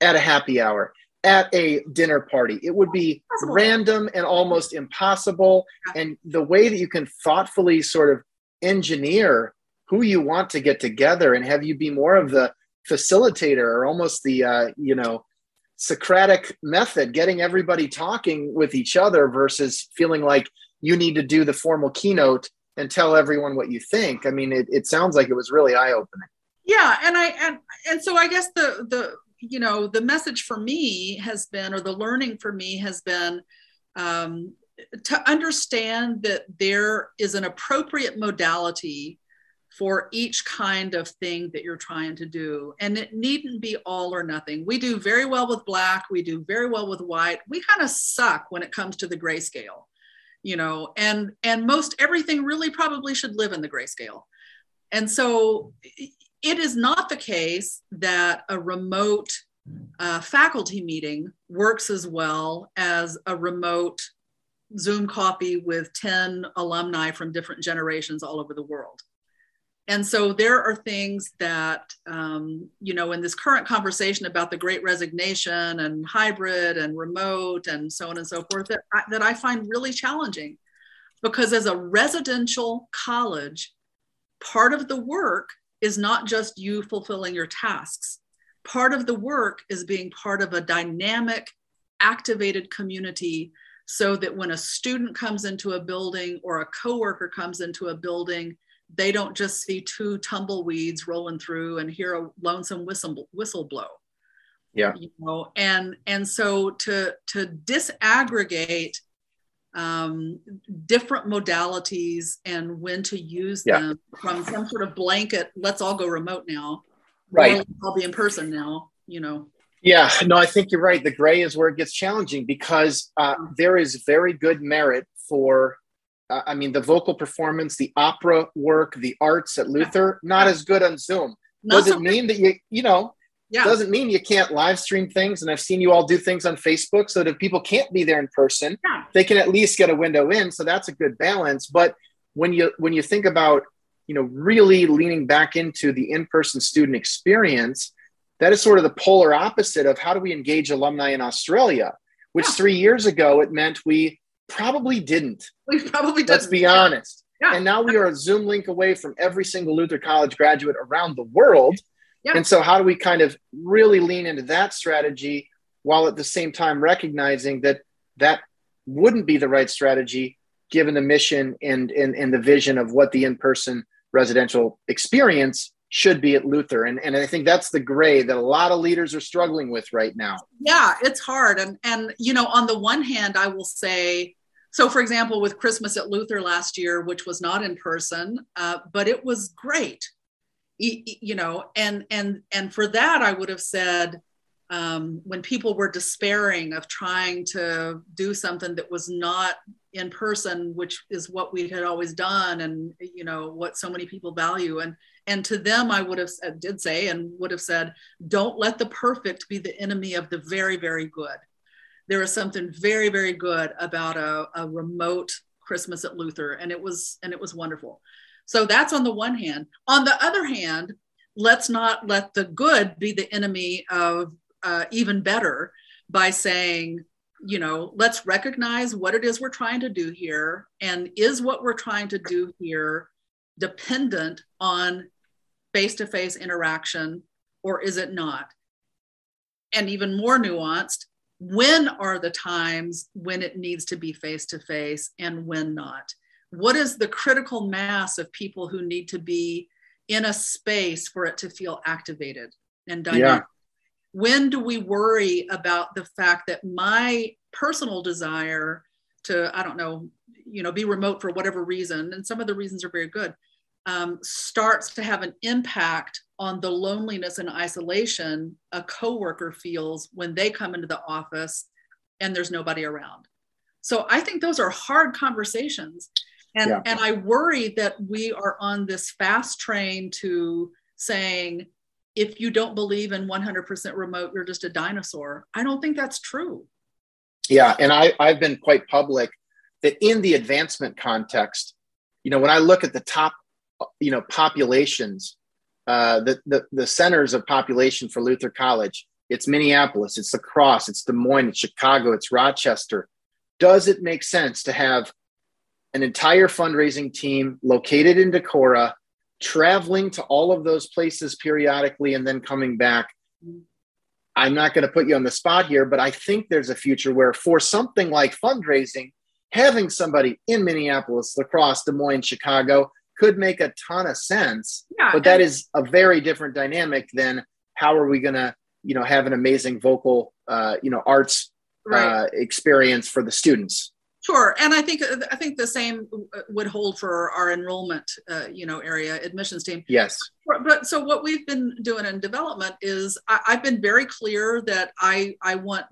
at a happy hour at a dinner party. It would be impossible. random and almost impossible. And the way that you can thoughtfully sort of engineer who you want to get together and have you be more of the facilitator or almost the, uh, you know, Socratic method, getting everybody talking with each other versus feeling like you need to do the formal keynote and tell everyone what you think. I mean, it, it sounds like it was really eye opening. Yeah, and I and and so I guess the the you know the message for me has been or the learning for me has been um, to understand that there is an appropriate modality for each kind of thing that you're trying to do. And it needn't be all or nothing. We do very well with black. We do very well with white. We kind of suck when it comes to the grayscale you know and and most everything really probably should live in the grayscale. And so it is not the case that a remote uh, faculty meeting works as well as a remote Zoom coffee with 10 alumni from different generations all over the world. And so there are things that, um, you know, in this current conversation about the great resignation and hybrid and remote and so on and so forth, that I, that I find really challenging. Because as a residential college, part of the work is not just you fulfilling your tasks. Part of the work is being part of a dynamic, activated community so that when a student comes into a building or a coworker comes into a building, they don't just see two tumbleweeds rolling through and hear a lonesome whistle, whistle blow. Yeah. You know, and and so to to disaggregate um, different modalities and when to use yeah. them from some sort of blanket let's all go remote now. Right. I'll be in person now you know. Yeah no i think you're right. The gray is where it gets challenging because uh, there is very good merit for uh, i mean the vocal performance the opera work the arts at luther not as good on zoom. Not does so it mean that you you know yeah. doesn't mean you can't live stream things. And I've seen you all do things on Facebook so that if people can't be there in person, yeah. they can at least get a window in. So that's a good balance. But when you when you think about you know really leaning back into the in-person student experience, that is sort of the polar opposite of how do we engage alumni in Australia, which yeah. three years ago it meant we probably didn't. We probably did. Let's be honest. Yeah. And now we are a Zoom link away from every single Luther College graduate around the world yeah. And so, how do we kind of really lean into that strategy while at the same time recognizing that that wouldn't be the right strategy given the mission and, and, and the vision of what the in person residential experience should be at Luther. And, and I think that's the gray that a lot of leaders are struggling with right now. Yeah, it's hard. And, and, you know, on the one hand, I will say, so for example, with Christmas at Luther last year, which was not in person, uh, but it was great you know and and and for that i would have said um, when people were despairing of trying to do something that was not in person which is what we had always done and you know what so many people value. And and to them i would have said, did say and would have said don't let the perfect be the enemy of the very very good. There is something very very good about a, a remote christmas at luther and it was and it was wonderful so that's on the one hand. On the other hand, let's not let the good be the enemy of uh, even better by saying, you know, let's recognize what it is we're trying to do here. And is what we're trying to do here dependent on face to face interaction or is it not? And even more nuanced, when are the times when it needs to be face to face and when not? What is the critical mass of people who need to be in a space for it to feel activated and dynamic? Yeah. When do we worry about the fact that my personal desire to, I don't know, you know, be remote for whatever reason, and some of the reasons are very good, um, starts to have an impact on the loneliness and isolation a coworker feels when they come into the office and there's nobody around. So I think those are hard conversations. And, yeah. and I worry that we are on this fast train to saying, if you don't believe in 100% remote, you're just a dinosaur. I don't think that's true. Yeah. And I, I've been quite public that in the advancement context, you know, when I look at the top, you know, populations, uh, the, the, the centers of population for Luther College, it's Minneapolis, it's La Crosse, it's Des Moines, it's Chicago, it's Rochester. Does it make sense to have an entire fundraising team located in Decorah, traveling to all of those places periodically and then coming back. I'm not going to put you on the spot here, but I think there's a future where for something like fundraising, having somebody in Minneapolis, La Crosse, Des Moines, Chicago could make a ton of sense. Yeah, but that is a very different dynamic than how are we going to, you know, have an amazing vocal, uh, you know, arts right. uh, experience for the students. Sure, and I think I think the same would hold for our enrollment, uh, you know, area admissions team. Yes. But so what we've been doing in development is I, have been very clear that I I want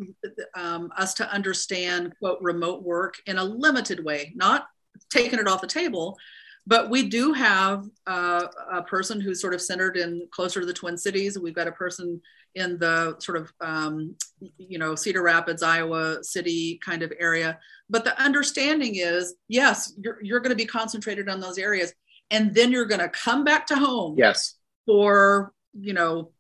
um, us to understand quote remote work in a limited way, not taking it off the table, but we do have uh, a person who's sort of centered in closer to the Twin Cities. We've got a person in the sort of um, you know Cedar Rapids, Iowa City kind of area. But the understanding is, yes, you're you're going to be concentrated on those areas, and then you're going to come back to home. Yes. For you know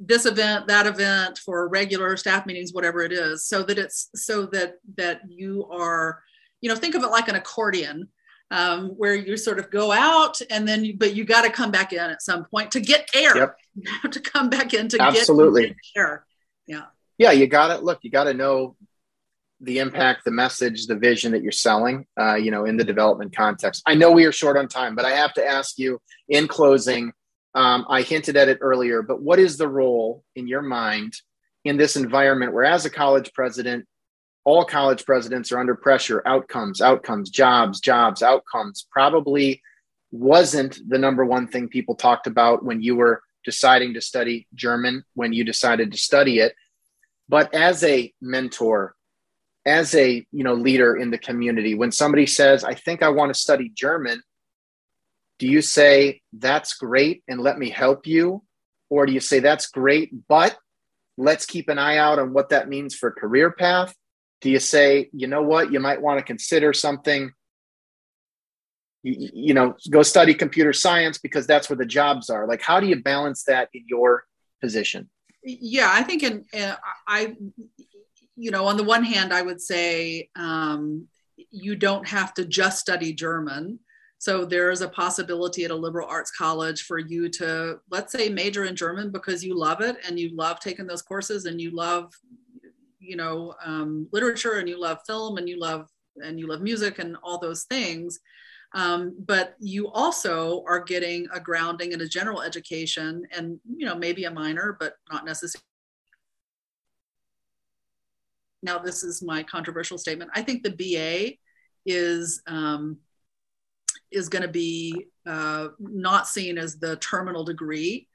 this event that event for regular staff meetings whatever it is so that it's so that that you are you know think of it like an accordion um, where you sort of go out and then you, but you got to come back in at some point to get air. Yep. you have to come back in to absolutely. get air. Yeah. Yeah you got to look you got to know the impact the message the vision that you're selling uh, you know in the development context. I know we are short on time but i have to ask you in closing um, i hinted at it earlier but what is the role in your mind in this environment where as a college president all college presidents are under pressure. Outcomes outcomes jobs jobs outcomes. Probably wasn't the number one thing people talked about when you were deciding to study german when you decided to study it. But as a mentor as a you know leader in the community when somebody says i think i want to study german do you say that's great and let me help you or do you say that's great but let's keep an eye out on what that means for career path do you say, you know what, you might want to consider something, you, you know, go study computer science because that's where the jobs are? Like, how do you balance that in your position? Yeah, I think in, uh, I, you know, on the one hand, I would say um, you don't have to just study German. So there is a possibility at a liberal arts college for you to, let's say, major in German because you love it and you love taking those courses and you love you know um, literature and you love film and you love and you love music and all those things. Um, but you also are getting a grounding in a general education and you know maybe a minor but not necessarily. Now this is my controversial statement. I think the ba is um, is going to be uh, not seen as the terminal degree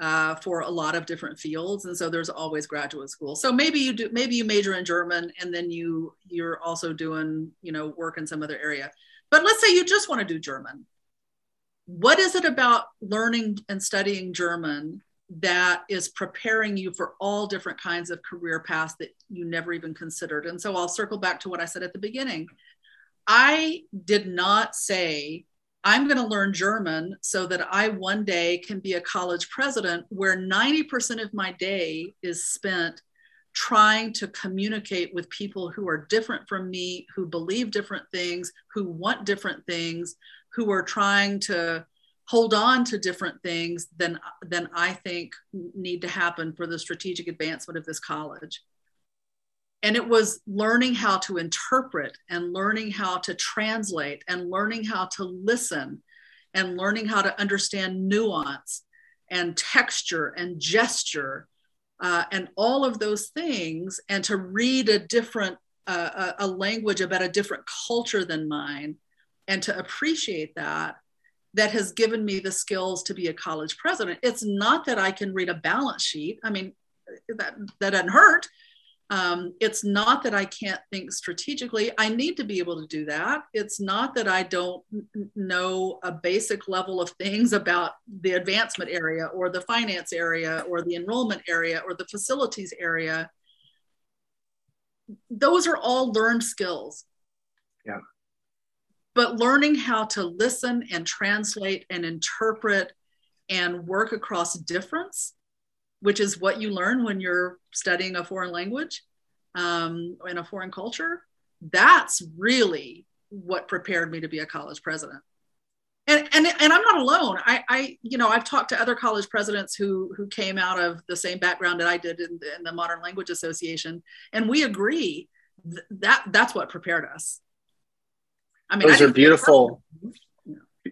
uh, for a lot of different fields. And so there's always graduate school. So maybe you do maybe you major in german and then you you're also doing you know work in some other area. But let's say you just want to do german. What is it about learning and studying german that is preparing you for all different kinds of career paths that you never even considered? And so i'll circle back to what i said at the beginning. I did not say I'm going to learn German so that I one day can be a college president where 90% of my day is spent trying to communicate with people who are different from me, who believe different things, who want different things, who are trying to hold on to different things than, than I think need to happen for the strategic advancement of this college and it was learning how to interpret and learning how to translate and learning how to listen and learning how to understand nuance and texture and gesture uh, and all of those things and to read a different uh, a language about a different culture than mine and to appreciate that that has given me the skills to be a college president. It's not that I can read a balance sheet. I mean, that, that doesn't hurt. Um, it's not that I can't think strategically. I need to be able to do that. It's not that I don't know a basic level of things about the advancement area or the finance area or the enrollment area or the facilities area. Those are all learned skills. Yeah but learning how to listen and translate and interpret and work across difference which is what you learn when you're studying a foreign language um, in a foreign culture that's really what prepared me to be a college president and, and, and I'm not alone. I, I, you know, I've talked to other college presidents who, who came out of the same background that I did in the, in the Modern Language Association, and we agree th- that that's what prepared us. I mean, those I are beautiful,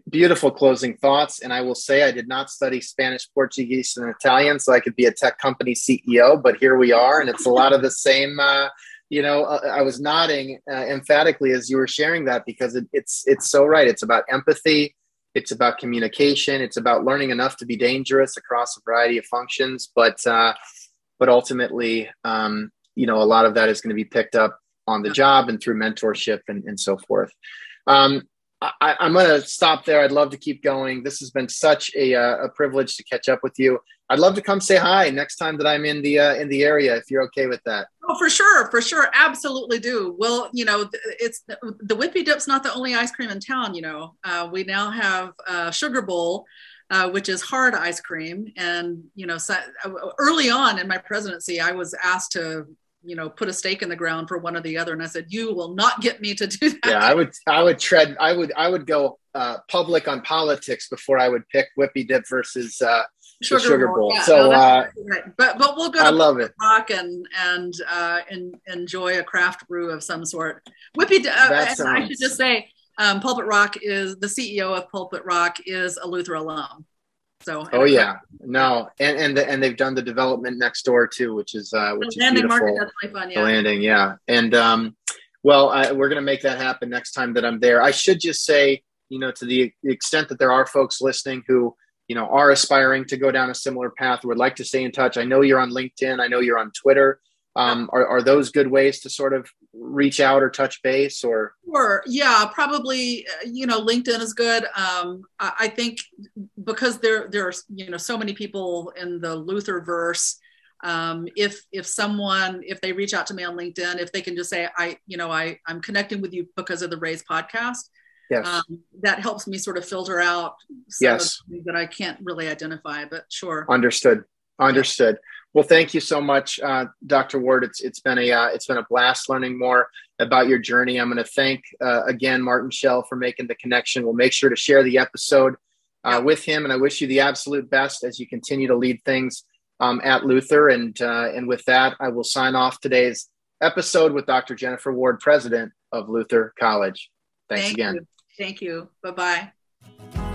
beautiful closing thoughts. And I will say, I did not study Spanish, Portuguese, and Italian, so I could be a tech company CEO. But here we are, and it's a lot of the same. Uh, you know, uh, I was nodding uh, emphatically as you were sharing that because it, it's it's so right. It's about empathy. It's about communication. It's about learning enough to be dangerous across a variety of functions. But uh, but ultimately, um, you know, a lot of that is going to be picked up on the job and through mentorship and, and so forth. Um, I, am going to stop there. I'd love to keep going. This has been such a, uh, a privilege to catch up with you. I'd love to come say hi next time that I'm in the uh, in the area. If you're okay with that. Oh, for sure, for sure, absolutely do. Well, you know, it's the Whippy Dip's not the only ice cream in town. You know, uh, we now have uh, Sugar Bowl. Uh, which is hard ice cream. And, you know, so, uh, early on in my presidency, I was asked to you know put a stake in the ground for one or the other and i said you will not get me to do that yeah i would i would tread i would i would go uh, public on politics before i would pick whippy dip versus uh sugar, sugar bowl, bowl. Yeah, so no, uh right. but but we'll go to I love it. rock and and uh and enjoy a craft brew of some sort whippy uh, sounds... i should just say um, pulpit rock is the ceo of pulpit rock is a luther alum so oh yeah, no, and and the, and they've done the development next door too, which is uh, which the is beautiful. Market, fun, yeah. The landing, yeah, and um, well, I, we're gonna make that happen next time that I'm there. I should just say, you know, to the extent that there are folks listening who you know are aspiring to go down a similar path, would like to stay in touch. I know you're on LinkedIn. I know you're on Twitter. Um, are, are those good ways to sort of reach out or touch base or? Sure. Yeah probably uh, you know linkedin is good. Um, I, I, think because there there are you know so many people in the luther verse um, if if someone if they reach out to me on linkedin if they can just say i you know i i'm connecting with you because of the raise podcast yes. Um, that helps me sort of filter out yes. that i can't really identify but sure. Understood. Understood. Well, thank you so much, uh, Dr. Ward. It's it's been a uh, it's been a blast learning more about your journey. I'm going to thank uh, again Martin Shell for making the connection. We'll make sure to share the episode uh, with him, and I wish you the absolute best as you continue to lead things um, at Luther. And uh, and with that, I will sign off today's episode with Dr. Jenifer Ward, President of Luther College. Thanks thank again. You. Thank you. Bye bye.